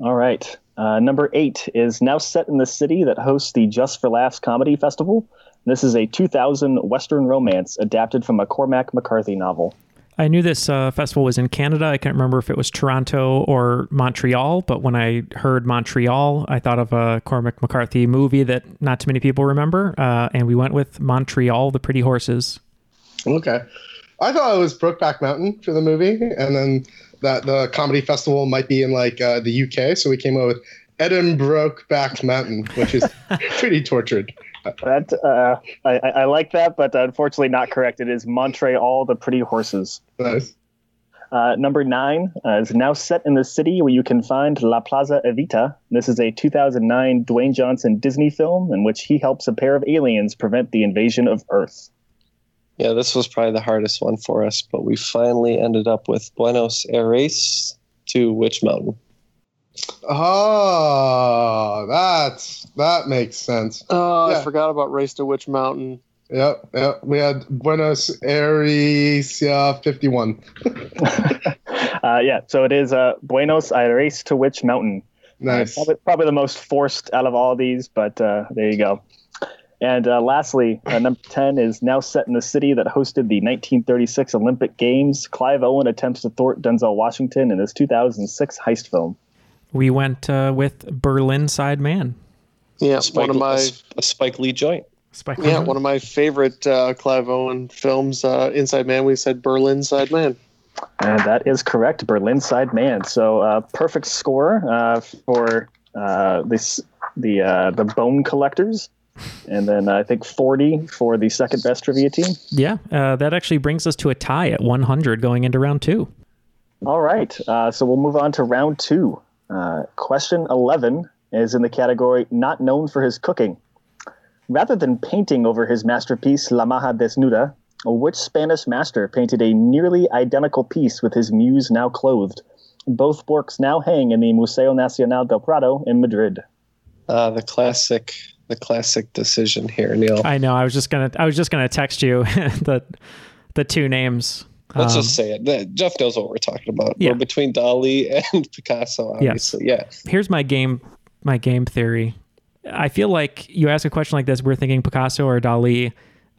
All right. Uh, number eight is now set in the city that hosts the Just for Laughs Comedy Festival. This is a 2000 Western romance adapted from a Cormac McCarthy novel. I knew this uh, festival was in Canada. I can't remember if it was Toronto or Montreal, but when I heard Montreal, I thought of a Cormac McCarthy movie that not too many people remember, uh, and we went with Montreal, The Pretty Horses. Okay. I thought it was Brokeback Mountain for the movie, and then that the comedy festival might be in like uh, the UK, so we came up with Edinburgh Brokeback Mountain, which is [laughs] pretty tortured. That uh, I, I I like that, but unfortunately not correct. It is Montreal, all the Pretty Horses. Nice. Uh, number nine uh, is now set in the city where you can find La Plaza Evita. This is a 2009 Dwayne Johnson Disney film in which he helps a pair of aliens prevent the invasion of Earth. Yeah, this was probably the hardest one for us, but we finally ended up with Buenos Aires to Witch Mountain. Oh, that's that makes sense. Oh, Yeah. I forgot about Race to Witch Mountain. Yep, yep. We had Buenos Aires, yeah, fifty-one. [laughs] Uh, yeah, so it is uh, Buenos Aires to Witch Mountain. Nice. Probably, probably the most forced out of all these, but uh, there you go. And uh, lastly, uh, number 10 is now set in the city that hosted the 1936 Olympic Games. Clive Owen attempts to thwart Denzel Washington in his 2006 heist film. We went uh, with Berlin Side Man. Yeah, Spike, one of my a, a Spike Lee joint. Spike yeah one of my favorite uh, Clive Owen films. Uh, Inside Man. We said Berlin Side Man. And that is correct, Berlin Side Man. So uh, perfect score uh, for uh, this the uh, the Bone Collectors, and then I think 40 for the second best trivia team. Yeah, uh, that actually brings us to a tie at 100 going into round two. All right, uh, so we'll move on to round two. Uh, question 11 is in the category not known for his cooking. Rather than painting over his masterpiece La Maja Desnuda, which Spanish master painted a nearly identical piece with his muse now clothed? Both works now hang in the Museo Nacional del Prado in Madrid. Uh, the classic, the classic decision here, Neil. I know. I was just gonna. I was just gonna text you [laughs] the the two names. Let's Um, just say it. Jeff knows what we're talking about. Yeah. We're between Dali [laughs] and Picasso, obviously. Yeah. here's my game my game theory i feel like you ask a question like this we're thinking picasso or dali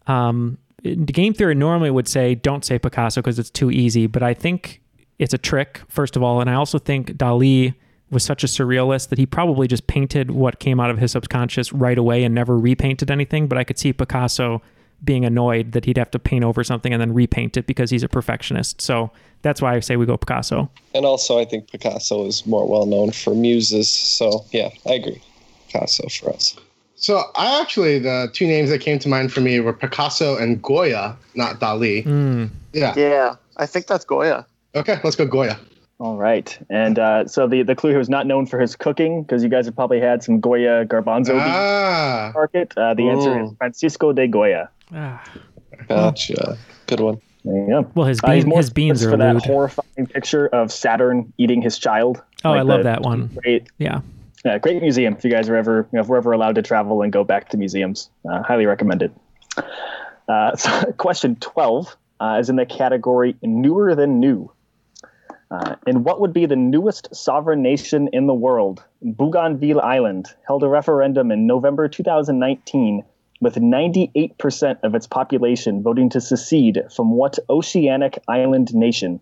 um, game theory normally would say don't say Picasso because it's too easy, but I think it's a trick, first of all. And I also think Dali was such a surrealist that he probably just painted what came out of his subconscious right away and never repainted anything. But I could see Picasso being annoyed that he'd have to paint over something and then repaint it because he's a perfectionist. So that's why I say we go Picasso. And also, I think Picasso is more well known for muses. So yeah, I agree. Picasso for us. So I actually the two names that came to mind for me were Picasso and Goya, not Dali. Mm. Yeah. Yeah, I think that's Goya. Okay, let's go Goya. All right, and uh, so the the clue here is not known for his cooking because you guys have probably had some Goya garbanzo beans Ah, market. Uh, the answer is Francisco de Goya. Ah. Gotcha. Good one. There you go. Well, his, Uh, bean, more his beans are for that lewd. horrifying picture of Saturn eating his child. Oh, I love the- that one. Great, Yeah. yeah, great museum. If you guys are ever, you know, if we're ever allowed to travel and go back to museums, uh, highly recommend it. Uh, [laughs] so question twelve uh, is in the category newer than new. Uh, and what would be the newest sovereign nation in the world? Bougainville Island held a referendum in November 2019 with 98% of its population voting to secede from what oceanic island nation?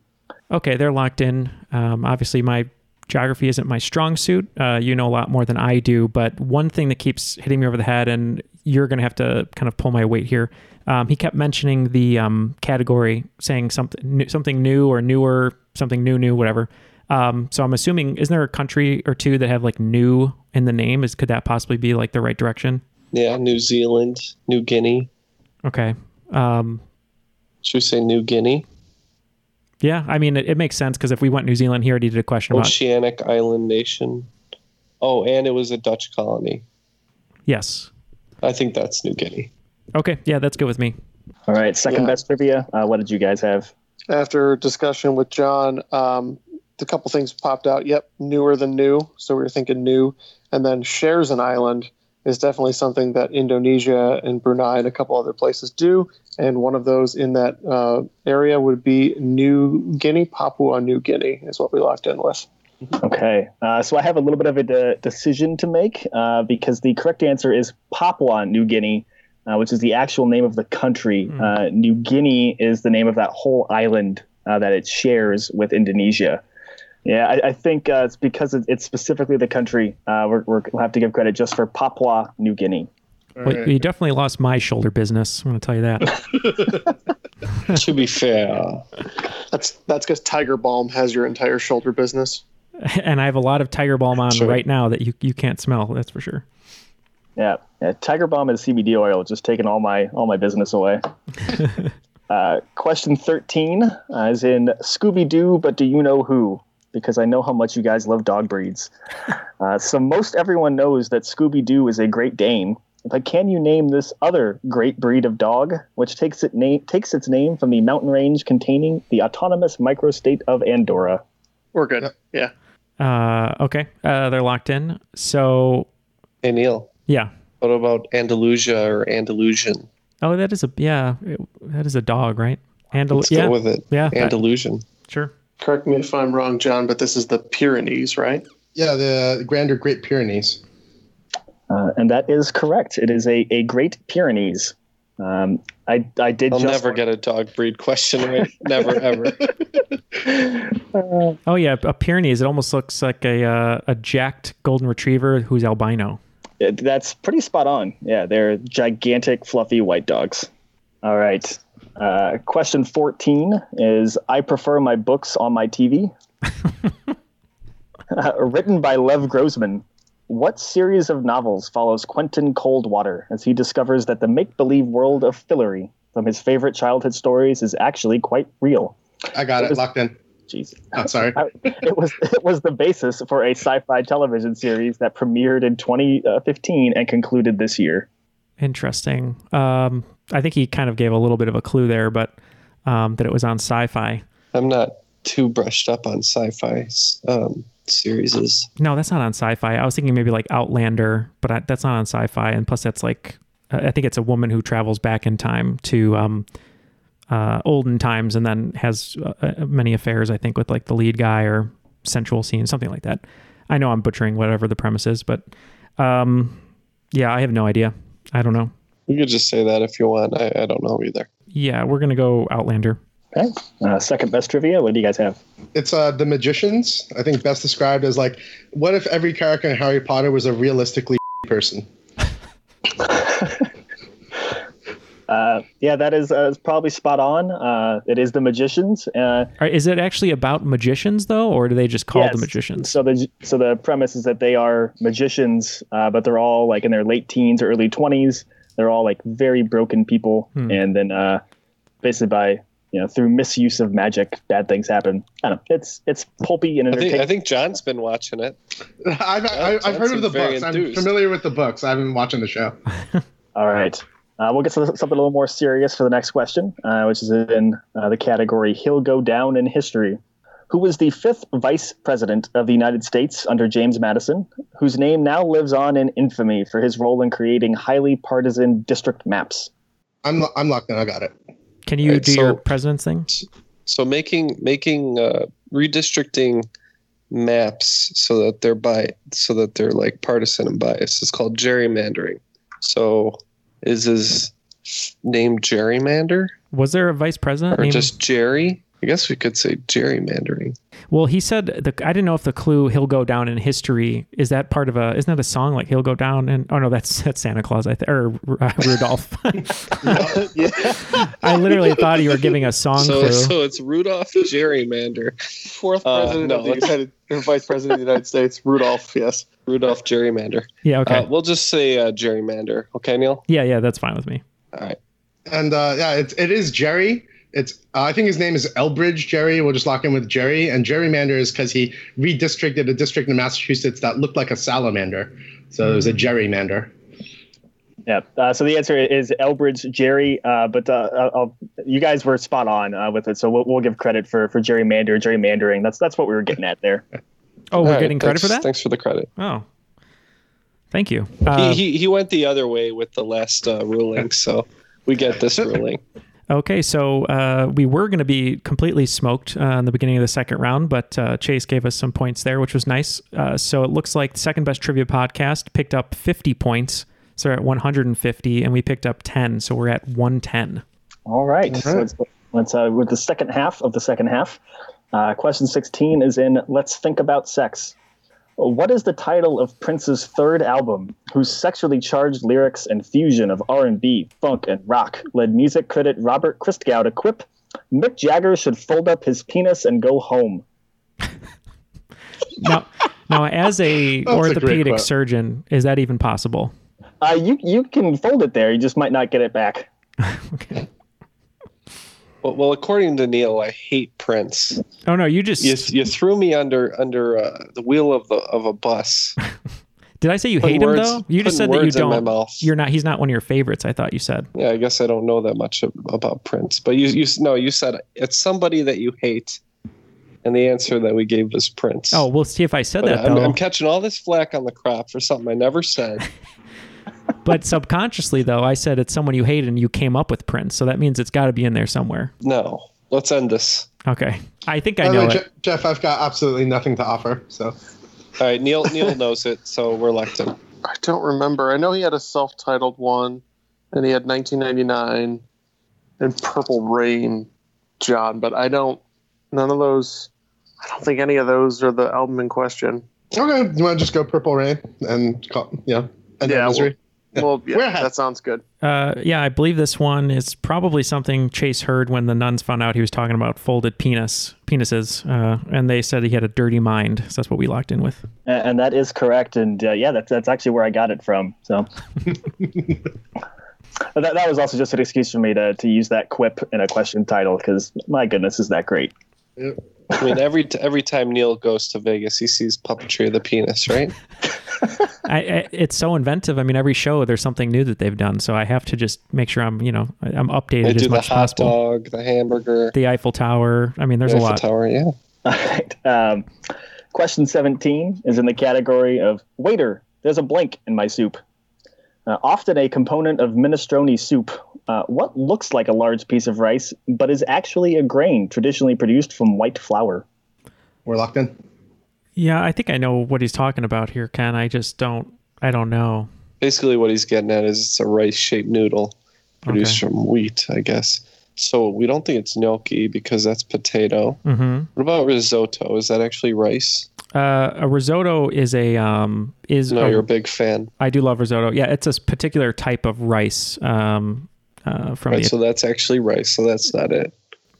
Okay, they're locked in. Um, obviously, my geography isn't my strong suit. Uh, you know a lot more than I do, but one thing that keeps hitting me over the head, and you're going to have to kind of pull my weight here. Um, he kept mentioning the um, category, saying something new, something new or newer, something new, new, whatever. Um, so I'm assuming, isn't there a country or two that have like new in the name? Is could that possibly be like the right direction? Yeah, New Zealand, New Guinea. Okay. Um, Should we say New Guinea? Yeah, I mean, it, it makes sense because if we went New Zealand, he already did a question about. Oceanic island nation. Oh, and it was a Dutch colony. Yes. I think that's New Guinea. Okay. Yeah, that's good with me. All right, second Yeah. best trivia. Uh, what did you guys have? After discussion with John, um, a couple things popped out. Yep, newer than new. So we were thinking new. And then shares an island is definitely something that Indonesia and Brunei and a couple other places do. And one of those in that uh, area would be New Guinea, Papua New Guinea is what we locked in with. Okay, uh, so I have a little bit of a de- decision to make uh, because the correct answer is Papua New Guinea, uh, which is the actual name of the country. Uh, New Guinea is the name of that whole island uh, that it shares with Indonesia. Yeah, I, I think uh, it's because it's specifically the country. Uh, we're, we're, we'll have to give credit just for Papua New Guinea. Well, you definitely lost my shoulder business. I'm going to tell you that. [laughs] [laughs] to be fair, That's that's because Tiger Balm has your entire shoulder business. [laughs] and I have a lot of Tiger Balm on Sure. right now that you, you can't smell. That's for sure. Yeah, yeah Tiger Balm and CBD oil just taking all my all my business away. uh, question thirteen uh, is in Scooby Doo, but do you know who? Because I know how much you guys love dog breeds. [laughs] Uh, so most everyone knows that Scooby Doo is a Great Dane. But can you name this other great breed of dog, which takes it name takes its name from the mountain range containing the autonomous microstate of Andorra? We're good. Yeah. Uh, okay. Uh, they're locked in. So, hey Neil, yeah. what about Andalusia or Andalusian? Oh, that is a, yeah, it- that is a dog, right? Andal- Let's yeah. go with it. Yeah. that- Andalusian. sure. Correct me if I'm wrong, John, but this is the Pyrenees, right? Yeah, the Grander Great Pyrenees. Uh, and that is correct. It is a, a Great Pyrenees. Um, I I did I'll just never get a dog breed question right. [laughs] never ever. [laughs] Oh, yeah. A Pyrenees. It almost looks like a, uh, a jacked golden retriever who's albino. It- That's pretty spot on. Yeah, they're gigantic, fluffy white dogs. All right. Uh, question 14 is I prefer my books on my TV. [laughs] Uh, written by Lev Grossman. What series of novels follows Quentin Coldwater as he discovers that the make believe world of Fillory from his favorite childhood stories is actually quite real? I got it was- locked in. Jeez. Oh, sorry. [laughs] I- it was it was the basis for a sci-fi television series that premiered in 2015 and concluded this year. Interesting. Um, I think he kind of gave a little bit of a clue there, but um, that it was on sci fi. I'm not too brushed up on sci-fi um, series. No, that's not on sci-fi. I was thinking maybe like Outlander, but I, that's not on sci-fi. And plus, that's like I think it's a woman who travels back in time to um, uh, olden times and then has uh, uh, many affairs. I think with like the lead guy or sensual scenes, something like that. I know I'm butchering whatever the premise is, but um, yeah, I have no idea. I don't know. We could just say that if you want. I, I don't know either. Yeah, we're gonna go Outlander. Okay. Uh, second best trivia. What do you guys have? It's uh, the magicians. I think best described as like, what if every character in Harry Potter was a realistically [laughs] person? [laughs] Uh, yeah, that is, uh, probably spot on. Uh, it is the magicians. Uh, All right, is it actually about magicians though, or do they just call Yes. the magicians? So the so the premise is that they are magicians, uh, but they're all like in their late teens or early twenties. They're all like very broken people, Hmm. and then uh, basically by you know through misuse of magic, bad things happen. I don't know. It's it's pulpy and I think. I think John's been watching it. [laughs] I've, I, I've heard of the Johnson's very books. I'm familiar with the books. I haven't been watching the show. [laughs] All right. Uh, we'll get to something a little more serious for the next question, uh, which is in uh, the category He'll Go Down in History. Who was the fifth vice president of the United States under James Madison, whose name now lives on in infamy for his role in creating highly partisan district maps? I'm lo- I'm locked in. I got it. Can you Right, do your president's thing? So making making uh, redistricting maps so that they're by so that they're like partisan and biased is called gerrymandering. So is his name gerrymander Was there a vice president? or named- just Jerry? I guess we could say gerrymandering. Well, he said the. I didn't know if the clue "He'll go down in history" is that part of a. Isn't that a song like "He'll go down" and oh no, that's that's Santa Claus. I think or uh, Rudolph. [laughs] [laughs] I literally thought you were giving a song So clue. so it's Rudolph Gerrymander. Fourth Uh, president no, of the United, or vice president of the United States, Rudolph. Yes. Rudolph Gerrymander. yeah. Okay. Uh, we'll just say uh, gerrymander. Okay, Neil. yeah. Yeah. That's fine with me. All right. And uh, yeah, it's it is Jerry. It's uh, I think his name is Elbridge Gerry. We'll just lock in with Jerry. And gerrymander is because he redistricted a district in Massachusetts that looked like a salamander, so it was a gerrymander. Yeah. Uh, so the answer is Elbridge Gerry, uh, but uh, I'll, you guys were spot on uh, with it. So we'll, we'll give credit for for gerrymander, gerrymandering. That's that's what we were getting at there. [laughs] Oh, we're All right, getting credit for that. Thanks for the credit. Oh, thank you. Uh, he, he he went the other way with the last uh, ruling, so we get this [laughs] ruling. Okay, so uh, we were going to be completely smoked uh, in the beginning of the second round, but uh, Chase gave us some points there, which was nice. Uh, so it looks like the second best trivia podcast picked up 50 points. So we're at 150, and we picked up 10. So we're at 110. All right. So let's, let's uh, with the second half of the second half. Uh, question 16 is in Let's Think About Sex. What is the title of Prince's third album, whose sexually charged lyrics and fusion of R&B, funk, and rock led music critic Robert Christgau to quip, Mick Jagger should fold up his penis and go home. Now, now as a [laughs] That's a orthopedic surgeon, is that even possible? Uh, you, you can fold it there, you just might not get it back. [laughs] Okay. Well, well, according to Neil, I hate Prince. Oh no, you just You, you threw me under under uh, the wheel of the of a bus. [laughs] did I say you Putting hate words- him though? You just said that you words in my don't. You're not. He's not one of your favorites. I thought you said. Yeah, I guess I don't know that much about Prince, but you you no, you said it's somebody that you hate, and the answer that we gave was Prince. Oh, we'll see if I said But that I'm, though. I'm catching all this flack on the crop for something I never said. [laughs] But subconsciously, though, I said it's someone you hate and you came up with Prince. So that means it's got to be in there somewhere. No, let's end this. Okay. I think I By know way, it. Jeff, I've got absolutely nothing to offer. So All right, Neil Neil knows it, so we're locked in. I don't remember. I know he had a self-titled one, and he had 1999 and Purple Rain, John. But I don't. None of those. I don't think any of those are the album in question. okay, you want to just go Purple Rain and call, you know, end Yeah, yeah, misery? Well, yeah, that sounds good. Uh, yeah, I believe this one is probably something Chase heard when the nuns found out he was talking about folded penis penises, uh, and they said he had a dirty mind. So that's what we locked in with. A- And that is correct. And uh, yeah, that's, that's actually where I got it from. So [laughs] that, that was also just an excuse for me to, to use that quip in a question title because my goodness, is that great? I mean, every t- every time Neil goes to Vegas, he sees puppetry of the penis, right? [laughs] I, I, it's so inventive. I mean, every show there's something new that they've done, so I have to just make sure I'm, you know, I- I'm They updated do as the much as hot possible. dog, the hamburger, The Eiffel Tower. I mean, there's the a Eiffel lot. Tower. Yeah. [laughs] All right. Um, question 17 is in the category of waiter, there's a blank in my soup. Uh, often a component of minestrone soup, uh, what looks like a large piece of rice, but is actually a grain traditionally produced from white flour. We're locked in. Yeah, I think I know what he's talking about here, Ken. I just don't. I don't know. Basically, what he's getting at is it's a rice-shaped noodle produced Okay. from wheat, I guess. So we don't think it's gnocchi because that's potato. Mm-hmm. What about risotto? Is that actually rice? Uh, a risotto is a um is No, a- you're a big fan. I do love risotto. Yeah, it's a particular type of rice. Um, uh, from Right, the so that's actually rice. So that's not it.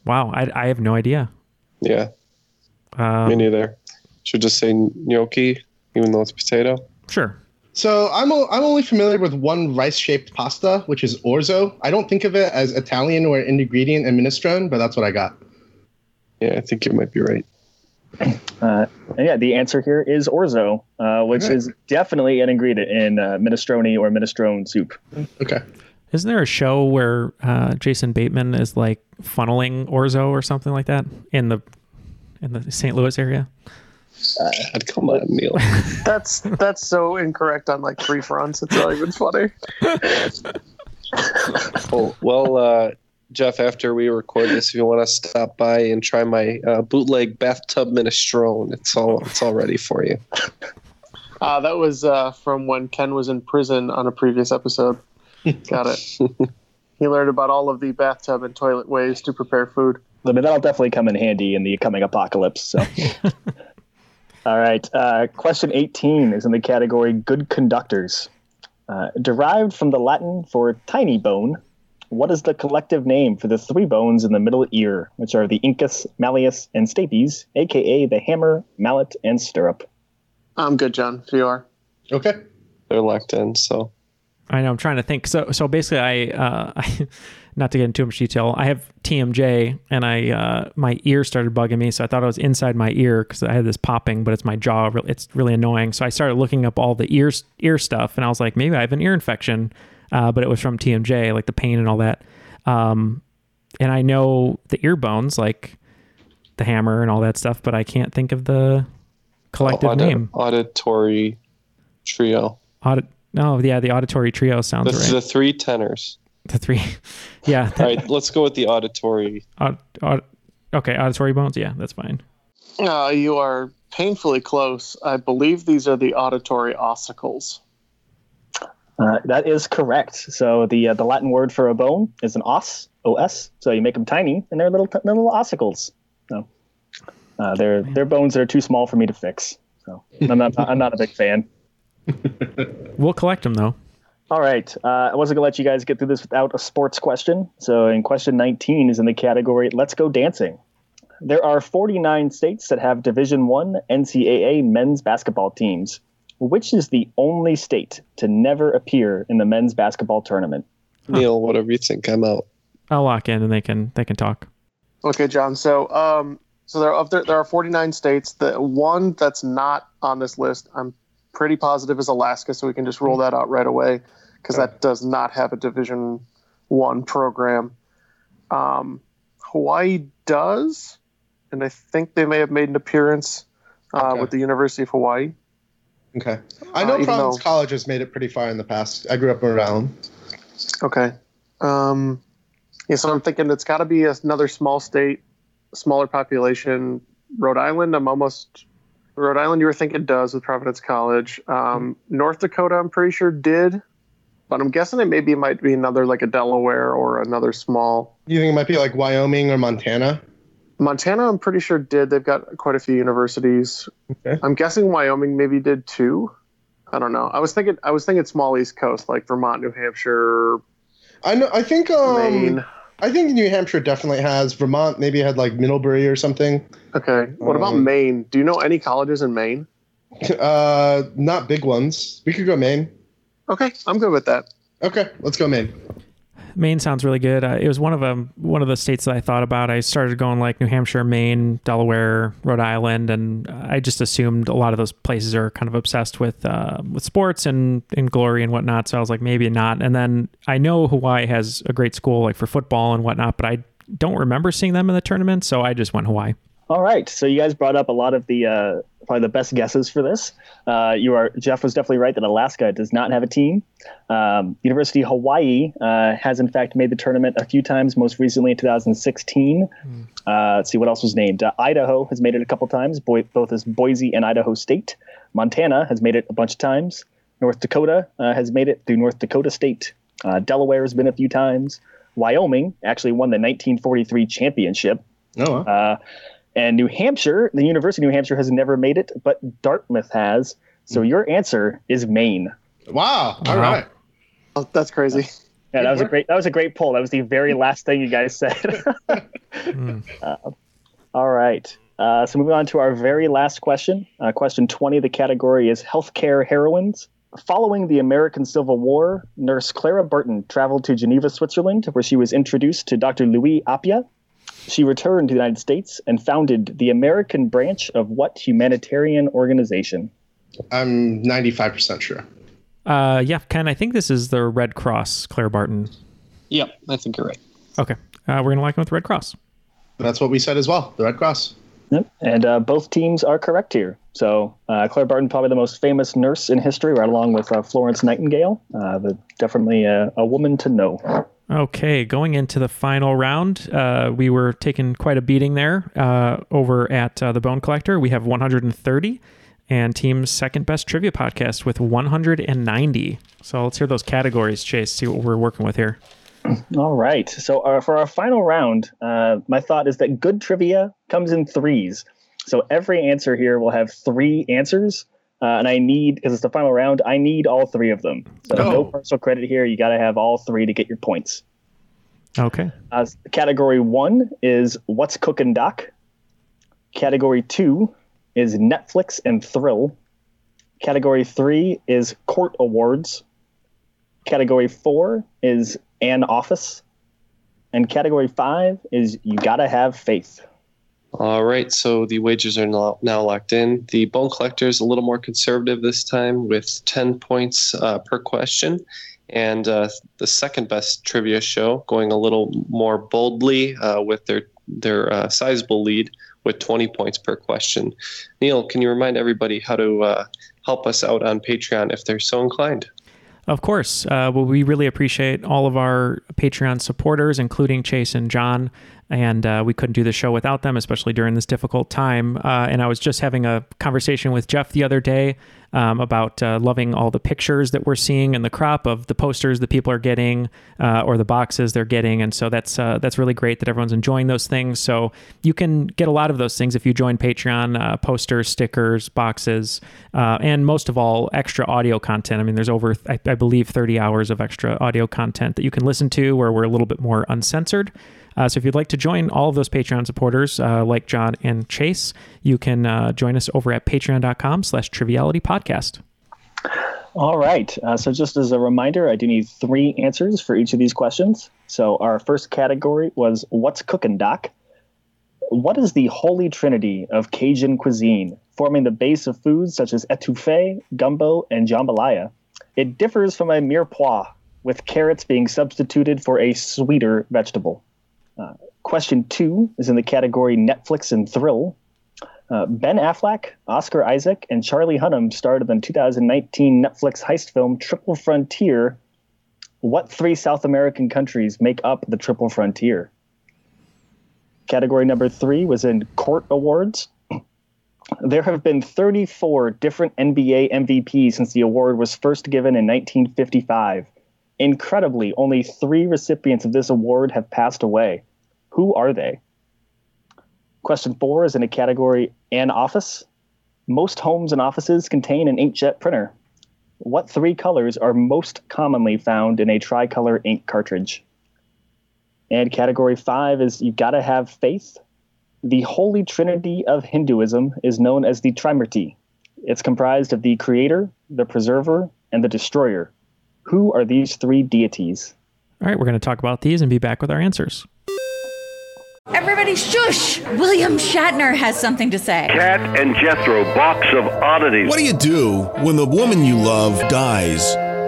wow, I I have no idea. Yeah, Um, me neither. Should just say gnocchi, even though it's potato. Sure. So I'm o- I'm only familiar with one rice-shaped pasta, which is orzo. I don't think of it as Italian or an ingredient in minestrone, but that's what I got. Yeah, I think you might be right. Uh, and yeah, the answer here is orzo, uh, which is definitely an ingredient in uh, minestrone or minestrone soup. Okay. Isn't there a show where uh, Jason Bateman is like funneling orzo or something like that in the in the St. Louis area? God, come on, Neil. [laughs] That's that's so incorrect on like three fronts. It's not even funny. [laughs] Oh, well, uh, Jeff, after we record this, if you want to stop by and try my uh, bootleg bathtub minestrone, it's all it's all ready for you. Uh, that was uh, from when Ken was in prison on a previous episode. Got it. he learned about all of the bathtub and toilet ways to prepare food. I mean, that'll definitely come in handy in the coming apocalypse. So, [laughs] all right. Uh, question 18 is in the category good conductors. Uh, derived from the Latin for tiny bone, what is the collective name for the three bones in the middle ear, which are the incus, malleus, and stapes, aka the hammer, mallet, and stirrup? I'm good, John. If you are. Okay. They're locked in, so I know. I'm trying to think. So so basically, I, uh, [laughs] I not to get into too much detail. I have TMJ, and I uh, my ear started bugging me, so I thought it was inside my ear because I had this popping, but it's my jaw. It's really annoying. So I started looking up all the ears ear stuff, and I was like, maybe I have an ear infection, uh, but it was from TMJ, like the pain and all that. Um, and I know the ear bones, like the hammer and all that stuff, but I can't think of the collective name. auditory trio. Audit. No, yeah, the auditory trio sounds The, right. the three tenors. The three, [laughs] yeah. All right, let's go with the auditory. Aud- aud- okay, auditory bones. Yeah, that's fine. Uh, you are painfully close. I believe these are the auditory ossicles. Uh, that is correct. So the uh, the Latin word for a bone is an os, os. So you make them tiny, and they're little t- little ossicles. So uh, they're they're bones that are too small for me to fix. So I'm not I'm not a big fan. We'll collect them though. All right. Uh, I wasn't gonna let you guys get through this without a sports question. So in question 19 is in the category "Let's Go Dancing." There are 49 states that have Division One NCAA men's basketball teams. Which is the only state to never appear in the men's basketball tournament? Neil, whatever you think, I'm out. I'll lock in and they can they can talk. Okay, John. So, um, so there are there, there are 49 states. The one that's not on this list, I'm pretty positive is Alaska. So we can just roll that out right away because that does not have a Division One program. Um, Hawaii does, and I think they may have made an appearance uh, Okay. with the University of Hawaii. Okay. I know Uh, Providence though- College has made it pretty far in the past. I grew up in Rhode Island. Okay. Um, yeah, so I'm thinking it's got to be another small state, smaller population. Rhode Island, I'm almost. Rhode Island, you were thinking it does with Providence College. Um, North Dakota, I'm pretty sure did, but I'm guessing it maybe might be another like a Delaware or another small. You think it might be like Wyoming or Montana? Montana, I'm pretty sure did. They've got quite a few universities. Okay. I'm guessing Wyoming maybe did too. I don't know. I was thinking I was thinking small East Coast like Vermont, New Hampshire, I know. I think um, Maine. I think New Hampshire definitely has. Vermont maybe had like Middlebury or something. Okay. What about Um, Maine? Do you know any colleges in Maine? [laughs] Uh, not big ones. We could go Maine. Okay, I'm good with that. Okay, let's go Maine. Maine sounds really good. Uh, it was one of them, one of the states that I thought about. I started going like New Hampshire, Maine, Delaware, Rhode Island, and I just assumed a lot of those places are kind of obsessed with uh, with sports and, and glory and whatnot. So I was like, maybe not. And then I know Hawaii has a great school like for football and whatnot, but I don't remember seeing them in the tournament, so I just went Hawaii. All right. So you guys brought up a lot of the uh, probably the best guesses for this. Uh, you are Jeff was definitely right that Alaska does not have a team. Um, University of Hawaii uh, has in fact made the tournament a few times. Most recently in 2016. Uh, let's see what else was named. Uh, Idaho has made it a couple times, boy, both as Boise and Idaho State. Montana has made it a bunch of times. North Dakota uh, has made it through North Dakota State. Uh, Delaware has been a few times. Wyoming actually won the 1943 championship. Oh, Uh, and New Hampshire, the University of New Hampshire has never made it, but Dartmouth has. So your answer is Maine. wow. All right. Oh, that's crazy. Yeah, that was a great. That was a great poll. That was the very [laughs] last thing you guys said. [laughs] Uh, all right. Uh, so moving on to our very last question. Uh, question twenty. The category is healthcare heroines. Following the American Civil War, nurse Clara Barton traveled to Geneva, Switzerland, where she was introduced to Dr. Louis Appia. She returned to the United States and founded the American branch of what humanitarian organization? I'm 95% sure. Uh, yeah, Ken, I think this is the Red Cross, Claire Barton. Yep, I think you're right. Okay. Uh, we're going to like with Red Cross. That's what we said as well. The Red Cross. Yep. And uh, both teams are correct here. So uh, Claire Barton, probably the most famous nurse in history, right along with uh, Florence Nightingale, uh, but definitely a, a woman to know. Okay, going into the final round, uh, we were taking quite a beating there uh, over at uh, the Bone Collector. We have 130, and team's second best trivia podcast with 190. So let's hear those categories, Chase. See what we're working with here. [clears throat] All right. So uh, for our final round, uh, my thought is that good trivia comes in threes. So every answer here will have three answers. Uh, and I need, because it's the final round, I need all three of them. So Oh. no personal credit here. You got to have all three to get your points. Okay. Uh, category one is What's Cooking Doc. Category two is Netflix and Thrill. Category three is Court Awards. Category four is An Office. And category five is You Gotta Have Faith. All right, so the wagers are now, locked in. The Bone Collector is a little more conservative this time with 10 points uh, per question. And uh, the second best trivia show going a little more boldly uh, with their, their uh, sizable lead with 20 points per question. Neil, can you remind everybody how to uh, help us out on Patreon if they're so inclined? Of course. Uh, well, we really appreciate all of our Patreon supporters, including Chase and John. And uh, we couldn't do the show without them, especially during this difficult time. Uh, and I was just having a conversation with Jeff the other day um, about uh, loving all the pictures that we're seeing in the crop of the posters that people are getting uh, or the boxes they're getting. And so that's uh, that's really great that everyone's enjoying those things. So you can get a lot of those things if you join Patreon uh, posters, stickers, boxes, and most of all, extra audio content. I mean, there's over, I, I believe, 30 hours of extra audio content that you can listen to where we're a little bit more uncensored. Uh, so if you'd like to join all of those Patreon supporters, uh, like John and Chase, you can uh, join us over at patreon.com slash triviality podcast. All right. Uh, so, just as a reminder, I do need three answers for each of these questions. So, our first category was What's Cooking, Doc? What is the holy trinity of Cajun cuisine, forming the base of foods such as etouffee, gumbo, and jambalaya? It differs from a mirepoix, with carrots being substituted for a sweeter vegetable. Uh, question two is in the category Netflix and Thrill. Uh, ben Affleck, Oscar Isaac, and Charlie Hunnam starred in the 2019 Netflix heist film Triple Frontier. What three South American countries make up the Triple Frontier? Category number three was in Court Awards. [clears throat] There have been 34 different NBA MVPs since the award was first given in 1955. Incredibly, only three recipients of this award have passed away. Who are they? Question four is in a category An Office. Most homes and offices contain an inkjet printer. What three colors are most commonly found in a tricolor ink cartridge? And category five is you've Gotta Have Faith. The holy trinity of Hinduism is known as the Trimurti. It's comprised of the creator, the preserver, and the destroyer. Who are these three deities? All right, we're going to talk about these and be back with our answers. Everybody shush! William Shatner has something to say. Kat and Jethro, box of oddities. What do you do when the woman you love dies?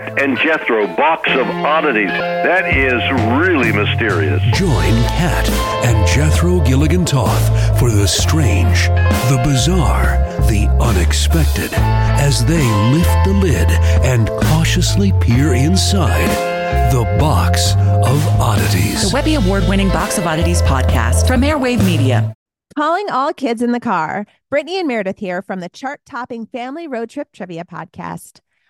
of! Kat and Jethro Box of Oddities. That is really mysterious. Join Kat and Jethro Gilligan Toth for the strange, the bizarre, the unexpected as they lift the lid and cautiously peer inside the Box of Oddities. The Webby Award winning Box of Oddities podcast from Airwave Media. Calling all kids in the car. Brittany and Meredith here from the chart topping Family Road Trip Trivia Podcast.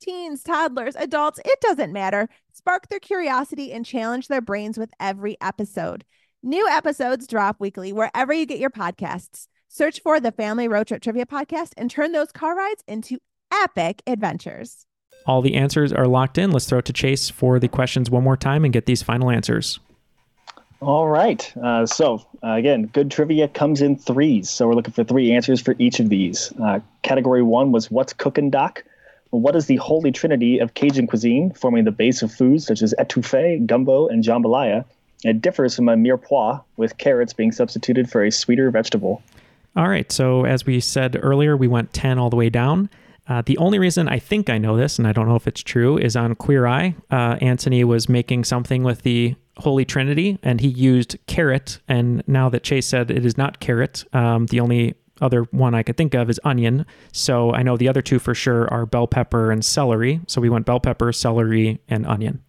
teens, toddlers, adults, it doesn't matter. Spark their curiosity and challenge their brains with every episode. New episodes drop weekly wherever you get your podcasts. Search for the Family Road Trip Trivia Podcast and turn those car rides into epic adventures. All the answers are locked in. Let's throw it to Chase for the questions one more time and get these final answers. All right. Uh, so, uh, again, good trivia comes in threes. So, we're looking for three answers for each of these. Uh, category one was What's Cooking, Doc? What is the holy trinity of Cajun cuisine, forming the base of foods such as etouffee, gumbo, and jambalaya? It differs from a mirepoix, with carrots being substituted for a sweeter vegetable. All right. So, as we said earlier, we went 10 all the way down. Uh, the only reason I think I know this, and I don't know if it's true, is on Queer Eye. Uh, Antoni was making something with the Holy Trinity, and he used carrot. And now that Chase said it is not carrot, um, the only other one I could think of is onion. So I know the other two for sure are bell pepper and celery. So we went bell pepper, celery, and onion.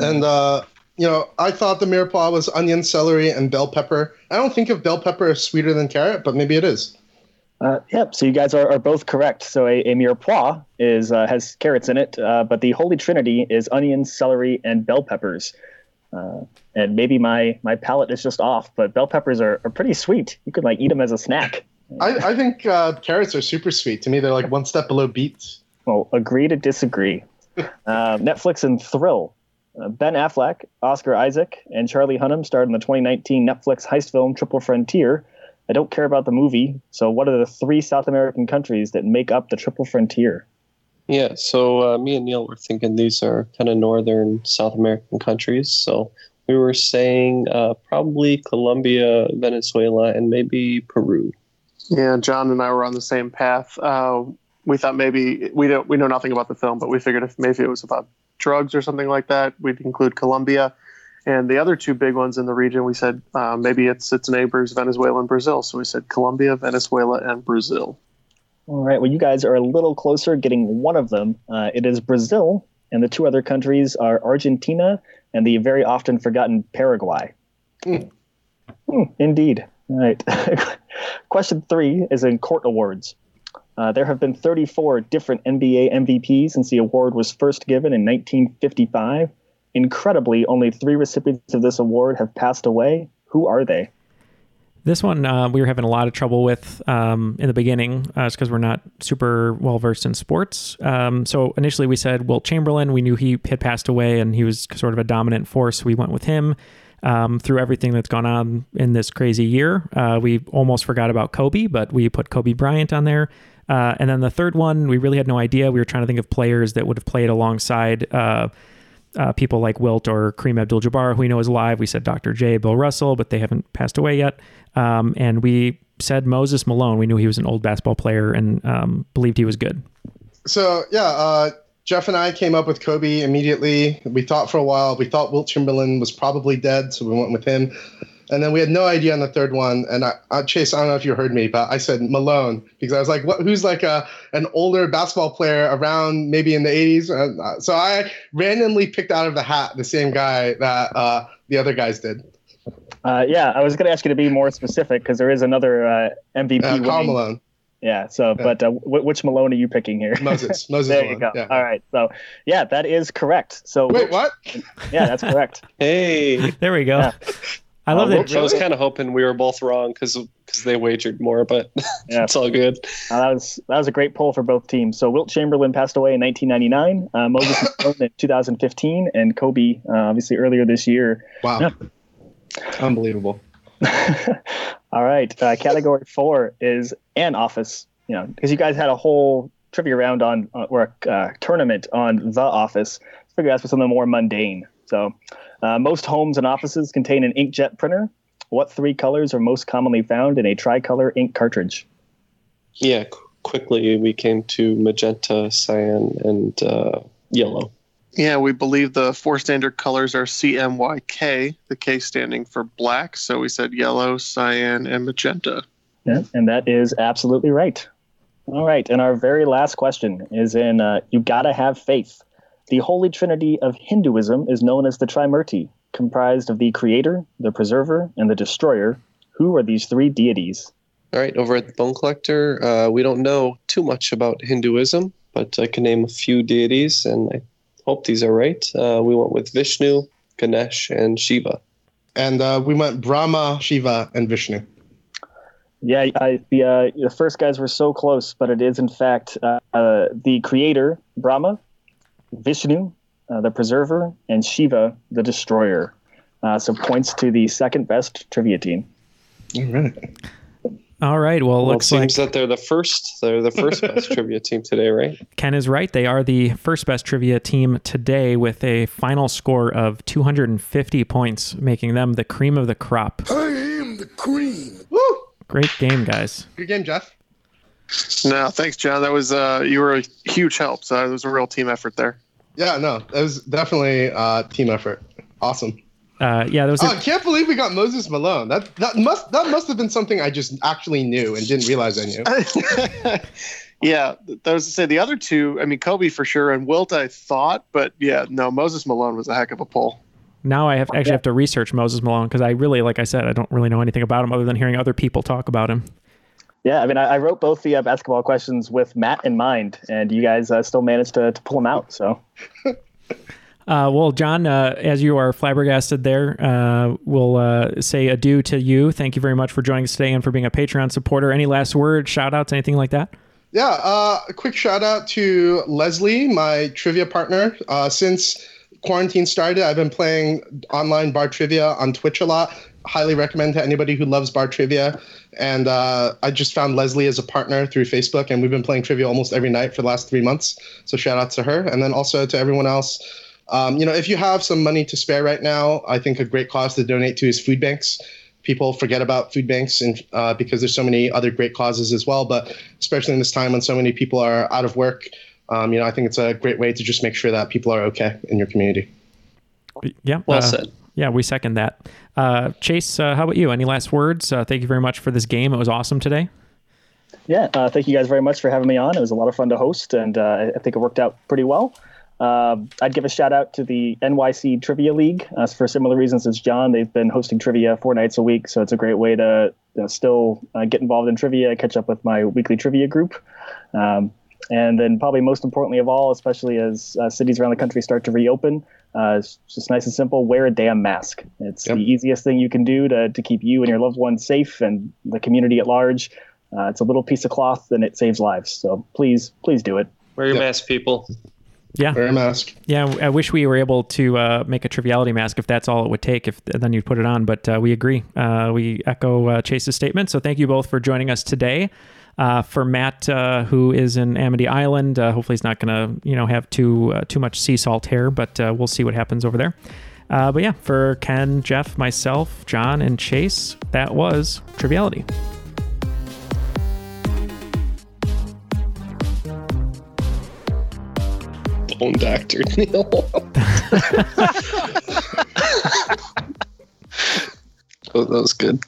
And uh, you know, I thought the mirepoix was onion, celery, and bell pepper. I don't think of bell pepper as sweeter than carrot, but maybe it is. Uh, yep. So you guys are, are both correct. So a, a mirepoix is uh, has carrots in it, uh, but the Holy Trinity is onion, celery, and bell peppers. Uh, and maybe my my palate is just off, but bell peppers are, are pretty sweet. You could like eat them as a snack. I, I think uh, carrots are super sweet. To me, they're like one step below beets. Well, agree to disagree. [laughs] uh, Netflix and Thrill. Uh, ben Affleck, Oscar Isaac, and Charlie Hunnam starred in the 2019 Netflix heist film Triple Frontier. I don't care about the movie, so what are the three South American countries that make up the Triple Frontier? Yeah, so uh, me and Neil were thinking these are kind of northern South American countries. So we were saying uh, probably Colombia, Venezuela, and maybe Peru. Yeah, John and I were on the same path. Uh, we thought maybe we don't we know nothing about the film, but we figured if maybe it was about drugs or something like that, we'd include Colombia. And the other two big ones in the region, we said uh, maybe it's its neighbors, Venezuela and Brazil. So we said Colombia, Venezuela, and Brazil. All right. Well, you guys are a little closer, getting one of them. Uh, it is Brazil, and the two other countries are Argentina and the very often forgotten Paraguay. Mm. Indeed. All right. [laughs] Question three is in court awards. Uh, there have been 34 different NBA MVPs since the award was first given in 1955. Incredibly, only three recipients of this award have passed away. Who are they? This one uh, we were having a lot of trouble with um, in the beginning, uh, because we're not super well versed in sports. Um, so initially we said Wilt Chamberlain. We knew he had passed away, and he was sort of a dominant force. We went with him. Um, through everything that's gone on in this crazy year, uh, we almost forgot about Kobe, but we put Kobe Bryant on there. Uh, and then the third one, we really had no idea. We were trying to think of players that would have played alongside uh, uh, people like Wilt or Kareem Abdul-Jabbar, who we know is alive. We said Dr. J, Bill Russell, but they haven't passed away yet. Um, and we said Moses Malone. We knew he was an old basketball player and um, believed he was good. So yeah, uh, Jeff and I came up with Kobe immediately. We thought for a while. We thought Wilt Chamberlain was probably dead, so we went with him. And then we had no idea on the third one. And I, I, Chase, I don't know if you heard me, but I said Malone because I was like, what, who's like a an older basketball player around maybe in the 80s? Uh, so I randomly picked out of the hat the same guy that uh, the other guys did. Uh, yeah, I was going to ask you to be more specific because there is another uh, MVP. Uh, Karl Malone. Yeah. So, yeah. but uh, w- which Malone are you picking here? Moses. [laughs] Moses. there Malone. you go. Yeah. All right. So, yeah, that is correct. So wait, what? [laughs] Yeah, that's correct. [laughs] hey, there we go. Yeah. I love Uh, that. I was kind of hoping we were both wrong because because they wagered more, but Yeah. it's all good. Uh, that was that was a great poll for both teams. So Wilt Chamberlain passed away in 1999, uh, Moses in 2015, and Kobe uh, obviously earlier this year. Wow. Yeah. Unbelievable. [laughs] All right, uh, category four is an office. You know, because you guys had a whole trivia round on uh, or a uh, tournament on the office. I figured that's for something more mundane. So, uh, most homes and offices contain an inkjet printer. What three colors are most commonly found in a tricolor ink cartridge? Yeah, qu- quickly we came to magenta, cyan, and uh, yellow. Yeah, we believe the four standard colors are CMYK, the K standing for black. So we said yellow, cyan, and magenta. Yeah, and that is absolutely right. All right, and our very last question is in uh, You Gotta Have Faith. The holy trinity of Hinduism is known as the Trimurti, comprised of the creator, the preserver, and the destroyer. Who are these three deities? All right, over at the Bone Collector, uh, we don't know too much about Hinduism, but I can name a few deities, and I hope these are right. Uh, we went with Vishnu, Ganesh, and Shiva. And uh, we went Brahma, Shiva, and Vishnu. Yeah, I, the uh, the first guys were so close, but it is in fact uh, uh, the creator, Brahma, Vishnu, uh, the preserver, and Shiva, the destroyer. Uh, so points to the second best trivia team. All right. All right. Well, Well, it looks like seems that they're the first. They're the first best [laughs] trivia team today, right? Ken is right. They are the first best trivia team today with a final score of 250 points, making them the cream of the crop. I am the cream. Woo! Great game, guys. Good game, Jeff. No, thanks, John. That was uh, you were a huge help. So it was a real team effort there. Yeah, no, it was definitely uh, team effort. Awesome. Uh, yeah, there was. Oh, A, I can't believe we got Moses Malone. That that must that must have been something I just actually knew and didn't realize I knew. [laughs] yeah, that was to say the other two. I mean, Kobe for sure, and Wilt I thought, but yeah, no, Moses Malone was a heck of a pull. now I have actually have to research Moses Malone because I really, like I said, I don't really know anything about him other than hearing other people talk about him. Yeah, I mean, I, I wrote both the uh, basketball questions with Matt in mind, and you guys uh, still managed to, to pull him out. So [laughs] Uh, well, John, uh, as you are flabbergasted there, uh, we'll uh, say adieu to you. Thank you very much for joining us today and for being a Patreon supporter. Any last words, shout outs, anything like that? Yeah, uh, a quick shout out to Leslie, my trivia partner. Uh, since quarantine started, I've been playing online bar trivia on Twitch a lot. Highly recommend to anybody who loves bar trivia. And I just found Leslie as a partner through Facebook, and we've been playing trivia almost every night for the last three months. So shout out to her, and then also to everyone else. Um, you know, if you have some money to spare right now, I think a great cause to donate to is food banks people forget about food banks and uh, because there's so many other great causes as well but especially in this time when so many people are out of work um, you know i think it's a great way to just make sure that people are okay in your community Yeah. Well uh, said. Yeah, we second that. Uh, Chase, uh, how about you? Any last words? Uh, thank you very much for this game. It was awesome today. yeah, uh, thank you guys very much for having me on. It was a lot of fun to host, and uh, I think it worked out pretty well. Uh, I'd give a shout out to the NYC Trivia League uh, for similar reasons as John. They've been hosting trivia four nights a week, so it's a great way to you know, still uh, get involved in trivia, catch up with my weekly trivia group. Um, and then, probably most importantly of all, especially as uh, cities around the country start to reopen, uh, it's just nice and simple wear a damn mask. It's the easiest thing you can do to, to keep you and your loved ones safe and the community at large. Uh, it's a little piece of cloth and it saves lives. So please, please do it. Wear your mask, people. Yeah. Wear a mask. Yeah, I wish we were able to uh, make a triviality mask if that's all it would take. If then you'd put it on, but uh, we agree. Uh, we echo uh, Chase's statement. So thank you both for joining us today. Uh, for Matt, uh, who is in Amity Island, uh, hopefully he's not going to you know have too uh, too much sea salt here, but uh, we'll see what happens over there. Uh, but yeah, for Ken, Jeff, myself, John, and Chase, that was triviality. Bone Doctor [laughs] Neil. [laughs] oh, that was good.